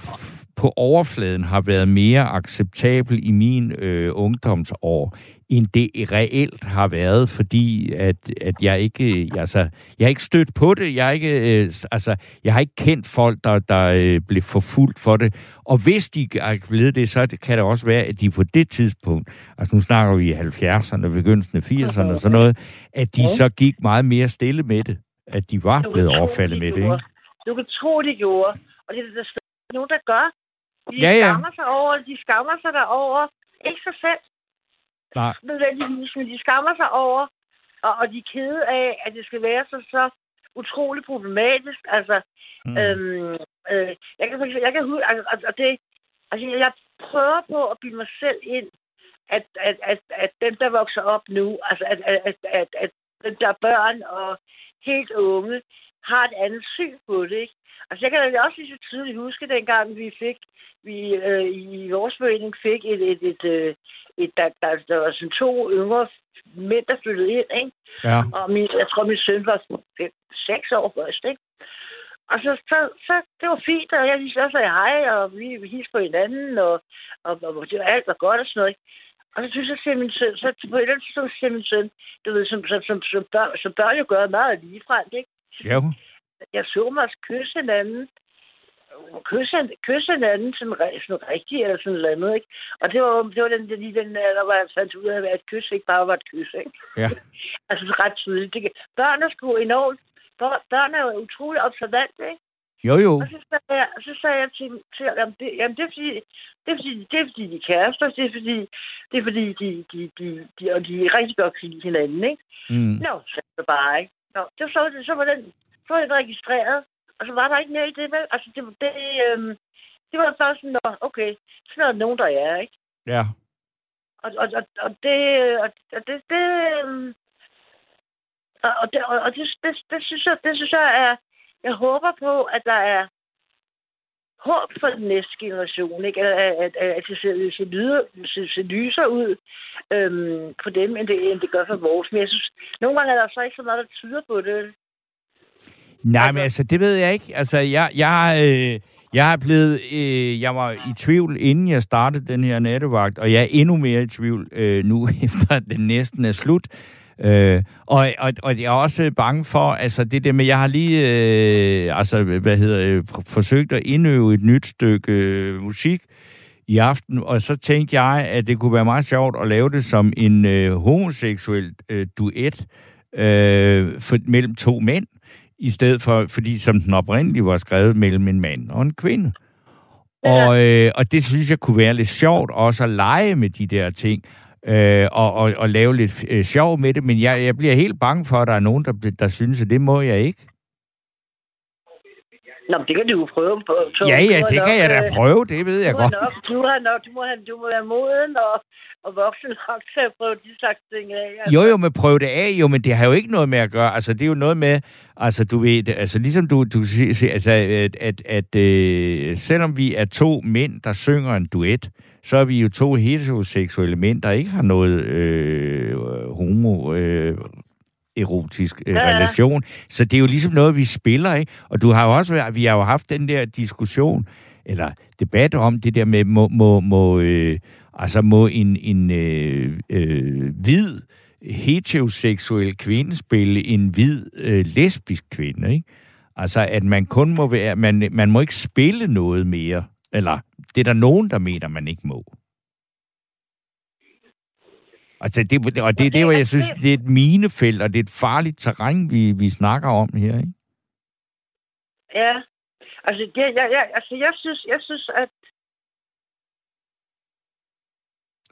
[SPEAKER 2] på overfladen har været mere acceptabel i min øh, ungdomsår, end det reelt har været, fordi at, at jeg ikke, altså, jeg har ikke stødt på det, jeg ikke, øh, altså, jeg har ikke kendt folk, der, der øh, blev forfulgt for det, og hvis de er blevet det, så kan det også være, at de på det tidspunkt, altså nu snakker vi i 70'erne, begyndelsen af 80'erne og sådan noget, at de så gik meget mere stille med det, at de var blevet overfaldet med det, ikke?
[SPEAKER 4] Du kan tro, de gjorde. Og det er der stadig nogen, der gør. De
[SPEAKER 2] Ja, ja.
[SPEAKER 4] skammer sig over, de skammer sig derover. Ikke sig selv.
[SPEAKER 2] Nej.
[SPEAKER 4] Nødvendigvis, men de skammer sig over, og, og de er kede af, at det skal være så, så utrolig problematisk. Altså,
[SPEAKER 2] Mm.
[SPEAKER 4] øhm, øh, jeg kan, eksempel- jeg kan huske, altså, og- og det, altså, jeg prøver på at bilde mig selv ind, at, at, at, at dem, der vokser op nu, altså, at, at, at, at, at dem, der er børn og helt unge, har et andet syn på det, ikke? Altså, jeg kan da også lige så tydeligt huske, dengang vi fik, vi øh, i vores forening fik et, et, et, et, et der, der, der var sådan to yngre mænd, der flyttede ind, ikke?
[SPEAKER 2] Ja.
[SPEAKER 4] Og min, jeg tror, min søn var fem, seks år først, ikke? Og så, så, så, det var fint, og jeg lige så sagde hej, og vi, vi hilste på hinanden, og, og, og det var alt var godt og sådan noget, ikke? Og så synes jeg til min søn, så på et eller andet tidspunkt siger min søn, du ved, som, som, som, som, børn, som børn jo gør meget ligefremt, ikke?
[SPEAKER 2] Ja,
[SPEAKER 4] Jeg så mig kysse hinanden, kysse, kysse hinanden sådan, sådan rigtigt, eller sådan noget andet, ikke? Og det var, det var den, den, den alder, hvor jeg fandt ud af, at et kys ikke bare var et kys, ikke?
[SPEAKER 2] Ja. [LAUGHS]
[SPEAKER 4] altså ret tydeligt. Det, børn er sgu enormt, børn, børn er jo utrolig observant, ikke?
[SPEAKER 2] Jo, jo.
[SPEAKER 4] Og så sagde jeg, så sagde jeg til, til jamen, det, jamen det, er fordi, det, er fordi, det er fordi, de er kærester, det er fordi, det er fordi de, de, de, de, og de rigtig godt kan lide hinanden, ikke?
[SPEAKER 2] Mm.
[SPEAKER 4] Nå, så det bare, ikke? Nå, det var så, så var den, så var den registreret, og så var der ikke mere i det, vel? Altså, det, det, øhm, det var først sådan, nå, okay, sådan er der nogen, der er, ikke?
[SPEAKER 2] Ja.
[SPEAKER 4] Og, og, og, og det, og, og det, det, øhm, og, og, det, og, og det, det, det, synes jeg, det synes jeg er, jeg håber på, at der er håb for den næste generation, ikke? At, at, at, at det ser, ser, lyder, ser, ser lyser ud øhm, for dem, end det, end det gør for vores. Men jeg synes, nogle gange er der så ikke så meget, der tyder på det.
[SPEAKER 2] Nej, men altså, det ved jeg ikke. Altså, jeg, jeg, øh, jeg er blevet, øh, jeg var i tvivl, inden jeg startede den her nattevagt, og jeg er endnu mere i tvivl øh, nu, [LAUGHS] efter at den næsten er slut. Øh, og, og, og jeg er også bange for, altså det der med, jeg har lige, øh, altså, hvad hedder øh, forsøgt at indøve et nyt stykke øh, musik i aften, og så tænkte jeg, at det kunne være meget sjovt at lave det som en øh, homoseksuel øh, duet øh, for, mellem to mænd, i stedet for, fordi som den oprindelige var skrevet mellem en mand og en kvinde.
[SPEAKER 4] Ja.
[SPEAKER 2] Og, øh, og det synes jeg kunne være lidt sjovt også at lege med de der ting, øh, og, og, og lave lidt øh, sjov med det, men jeg, jeg bliver helt bange for, at der er nogen, der, der synes, at det må jeg ikke.
[SPEAKER 4] Nå, det kan du jo prøve på. Tom.
[SPEAKER 2] Ja, ja, det
[SPEAKER 4] nok,
[SPEAKER 2] kan jeg da
[SPEAKER 4] øh,
[SPEAKER 2] prøve, det ved jeg
[SPEAKER 4] du
[SPEAKER 2] godt.
[SPEAKER 4] Nok, du, har nok, du, må have, du må være moden og, og voksen nok til at prøve de slags ting af. Altså.
[SPEAKER 2] Jo, jo, men prøv det af, jo, men det har jo ikke noget med at gøre. Altså, det er jo noget med, altså, du ved, altså, ligesom du, du siger, altså, at, at, at øh, selvom vi er to mænd, der synger en duet, så er vi jo to heteroseksuelle mænd, der ikke har noget øh, homo... Øh, erotisk øh,
[SPEAKER 4] Ja, ja.
[SPEAKER 2] relation. Så det er jo ligesom noget, vi spiller, ikke? Og du har jo også været, vi har jo haft den der diskussion, eller debat om det der med, må, må, må, øh, altså må en, en øh, øh, hvid heteroseksuel kvinde spille en hvid øh, lesbisk kvinde, ikke? Altså, at man kun må være, man, man må ikke spille noget mere, eller det er der nogen, der mener, man ikke må. Altså, det, og det er det, hvor jeg synes, det er et minefelt, og det er et farligt terræn, vi, vi snakker om her, ikke?
[SPEAKER 4] Ja. Altså, det, jeg, jeg, altså, jeg synes, jeg synes, at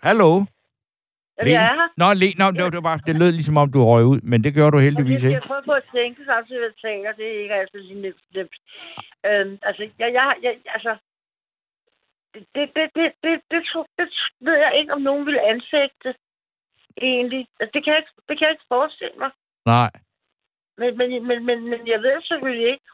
[SPEAKER 2] Hallo?
[SPEAKER 4] Jamen, jeg er.
[SPEAKER 2] Nå, le, nå det, var, det lød ligesom om, du røg ud, men det gjorde du heldigvis ikke.
[SPEAKER 4] Jeg prøver på at tænke samtidig, hvad jeg tænker. Det er ikke altid lige nemt. nemt. Øhm, altså, jeg, jeg, jeg, altså, det, det, det, det, det, det, det, ved jeg ikke, om nogen vil ansætte egentlig. Altså, det, kan jeg, det kan jeg ikke forestille mig.
[SPEAKER 2] Nej.
[SPEAKER 4] Men, men, men, men, men jeg ved selvfølgelig ikke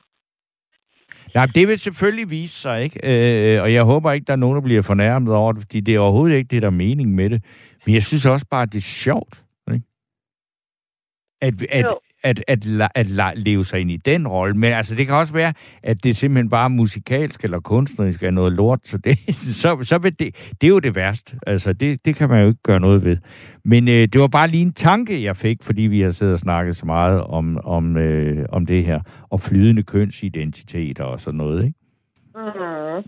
[SPEAKER 2] Nej, det vil selvfølgelig vise sig, ikke? Øh, og jeg håber ikke, der er nogen, der bliver fornærmet over det, fordi det er overhovedet ikke det, der er mening med det. Men jeg synes også bare, at det er sjovt, ikke? At, at,
[SPEAKER 4] Jo
[SPEAKER 2] at, at, at, at, leve sig ind i den rolle. Men altså, det kan også være, at det simpelthen bare musikalsk eller kunstnerisk er noget lort. Så det, [LAUGHS] så, så vil det, det er jo det værste. Altså, det, det kan man jo ikke gøre noget ved. Men øh, det var bare lige en tanke, jeg fik, fordi vi har siddet og snakket så meget om, om, øh, om det her. Og flydende kønsidentiteter og sådan noget, ikke?
[SPEAKER 4] Mm.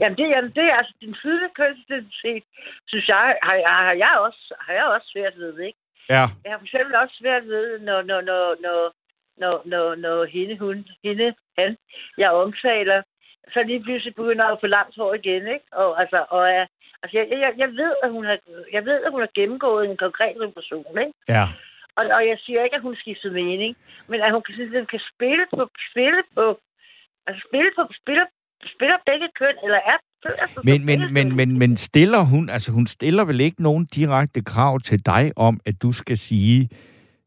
[SPEAKER 4] Jamen, det, jamen, det er altså din flydende kønsidentitet, synes jeg, har, har, har, jeg også, har jeg også svært ved, ikke?
[SPEAKER 2] Ja.
[SPEAKER 4] Jeg har for eksempel også svært ved, når, når, når, når, når, når, når hende, hun, hende, han, jeg omtaler, så lige pludselig begynder at få langt hår igen, ikke? Og, altså, og er, altså jeg, jeg, jeg, ved, at hun har, jeg ved, at hun har gennemgået en konkret revolution, ikke?
[SPEAKER 2] Ja.
[SPEAKER 4] Og, og jeg siger ikke, at hun skifter mening, men at hun kan, sådan, kan spille på, spille på, altså spille på, spiller, spiller begge køn, eller er altså,
[SPEAKER 2] Men, men, men, men, men stiller hun, altså hun stiller vel ikke nogen direkte krav til dig om, at du skal sige,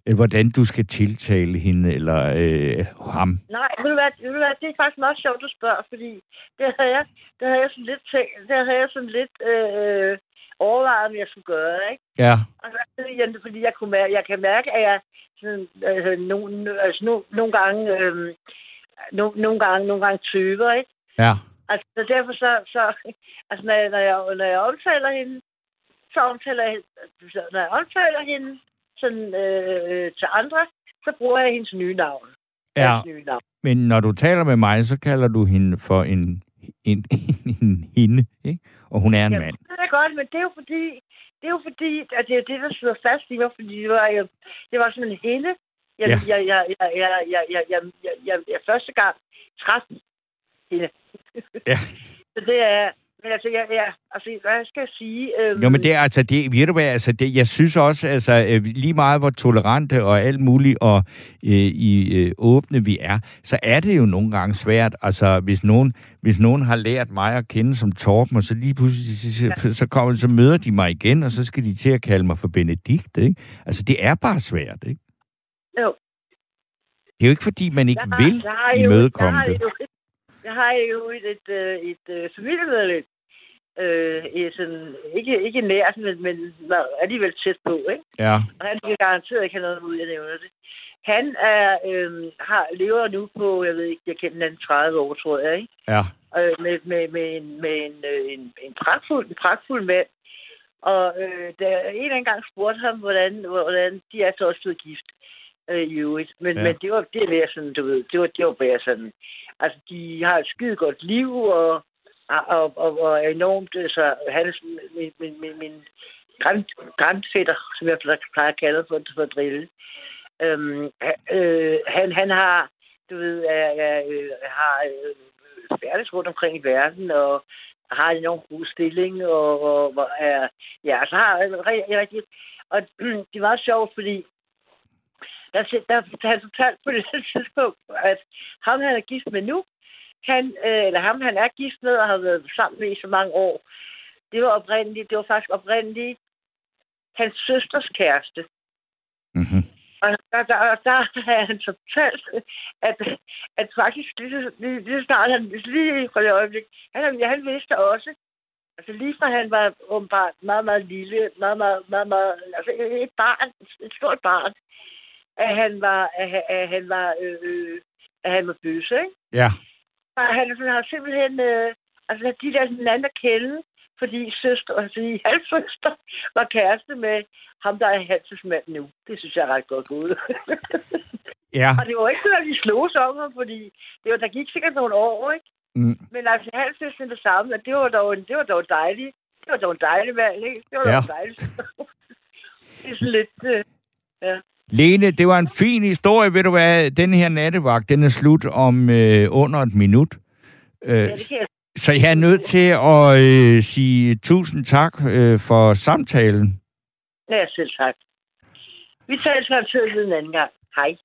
[SPEAKER 2] øh, hvordan du skal tiltale hende eller øh, ham?
[SPEAKER 4] Nej, ved du, hvad, ved du hvad, det er faktisk meget sjovt, du spørger, fordi det havde jeg, det havde jeg sådan lidt tænkt, det havde jeg sådan lidt øh, overvejet, om jeg skulle gøre, ikke?
[SPEAKER 2] Ja.
[SPEAKER 4] Og så, jeg, fordi jeg, kunne mærke, jeg kan mærke, at jeg sådan, øh, nogle, altså, no, nogle gange, øh, no, nogle gange, nogle gange tøver, ikke?
[SPEAKER 2] Ja.
[SPEAKER 4] Altså, så derfor så, så [LAUGHS] altså, når jeg, når jeg, når jeg omtaler hende, så omtaler jeg, når jeg omtaler hende sådan, øh, til andre, så bruger jeg hendes nye navn.
[SPEAKER 2] Ja,
[SPEAKER 4] Hendes nye navn.
[SPEAKER 2] men når du taler med mig, så kalder du hende for en, en, en, [LAUGHS] en hende, ikke? Og hun er en
[SPEAKER 4] Jamen,
[SPEAKER 2] mand.
[SPEAKER 4] det er godt, men det er jo fordi, det er jo fordi, at det er det, der sidder fast i mig, fordi det var, jo, det var sådan en hende, jeg,
[SPEAKER 2] Ja.
[SPEAKER 4] jeg, jeg, jeg, jeg, jeg, jeg, jeg, jeg, jeg, jeg første gang traf hende.
[SPEAKER 2] Ja.
[SPEAKER 4] Så det er, men altså, jeg, jeg, altså, hvad skal jeg sige? Øhm,
[SPEAKER 2] Jo, men det er altså, det, ved du hvad, altså, det, jeg synes også, altså, øh, lige meget hvor tolerante og alt muligt og øh, i øh, åbne vi er, så er det jo nogle gange svært, altså, hvis nogen, hvis nogen har lært mig at kende som Torben, og så lige pludselig, så, så, så, kommer, så møder de mig igen, og så skal de til at kalde mig for Benedikt, ikke? Altså, det er bare svært, ikke?
[SPEAKER 4] Jo.
[SPEAKER 2] Det er jo ikke, fordi man ikke
[SPEAKER 4] jeg har-
[SPEAKER 2] vil
[SPEAKER 4] jeg jo-
[SPEAKER 2] imødekomme
[SPEAKER 4] jeg har
[SPEAKER 2] det.
[SPEAKER 4] jo et- Jeg har jo et, et, øh, et, et familiemedlem, øh, i sådan, ikke, ikke nært, men, men alligevel tæt på, ikke?
[SPEAKER 2] Ja,
[SPEAKER 4] Og han kan garanteret ikke have noget ud, jeg nævner det. Han er, øh, har, lever nu på, jeg ved ikke, jeg kender den 30 år, tror jeg, ikke?
[SPEAKER 2] ja,
[SPEAKER 4] Øh, med, med, med, en, med en, øh, en, en, pragtfuld, en pragtfuld mand. Og øh, da jeg en eller anden gang spurgte ham, hvordan, hvordan de er så også blevet gift øh, i øvrigt. Men,
[SPEAKER 2] Ja.
[SPEAKER 4] men det var det mere sådan, du ved, det var, det var bare sådan. Altså, de har et skide godt liv, og, og, og, og er enormt, så han er sådan, min, min, min, min grand, grandfætter, som jeg plejer at kalde for, for at drille. Øhm, øh, han, han har, du ved, er, er, øh, har øh, færdes rundt omkring i verden, og har en enormt god stilling, og, og, og er, ja, så har han rigtig, og [CLEARS THROAT] det meget sjovt, fordi der, der, der han fortalt på det [LAUGHS] tidspunkt, at ham, han er gift med nu, han, øh, eller ham, han er gift med og har været sammen med i så mange år, det var oprindeligt, det var faktisk oprindeligt hans søsters kæreste.
[SPEAKER 2] mm-hmm.
[SPEAKER 4] Og der, der, der har han fortalt, at, at faktisk lige, lige, lige snart han, lige for det øjeblik, han, ja, han vidste også, altså lige fra han var åbenbart meget, meget lille, meget, meget, meget, meget, altså et barn, et stort barn, at han var, at, han- at han var, øh, øh, at han var bøsse, ikke?
[SPEAKER 2] Ja,
[SPEAKER 4] Og han sådan, har simpelthen, øh, altså de der hinanden at kende, fordi søster, altså [LAUGHS] halvsøster var kæreste med ham, der er Hanses mand nu. Det synes jeg er ret godt gået. [LAUGHS]
[SPEAKER 2] ja,
[SPEAKER 4] og det var ikke sådan, at de slog sig om ham, fordi det var, der gik sikkert nogle år, ikke?
[SPEAKER 2] mm,
[SPEAKER 4] Men altså, halvsøsteren det samme, og det var dog, en- det var dog dejligt. Det var dog en dejlig valg, ikke? Det var
[SPEAKER 2] Ja.
[SPEAKER 4] dog dejligt. [LAUGHS] det er sådan lidt... Øh, ja.
[SPEAKER 2] Lene, det var en fin historie, ved du hvad, den her nattevagt, den er slut om øh, under et minut. Øh,
[SPEAKER 4] ja, det kan jeg
[SPEAKER 2] så jeg er nødt til at øh, sige tusind tak øh, for samtalen.
[SPEAKER 4] Ja, selv tak. Vi taler samtidig en anden gang. Hej.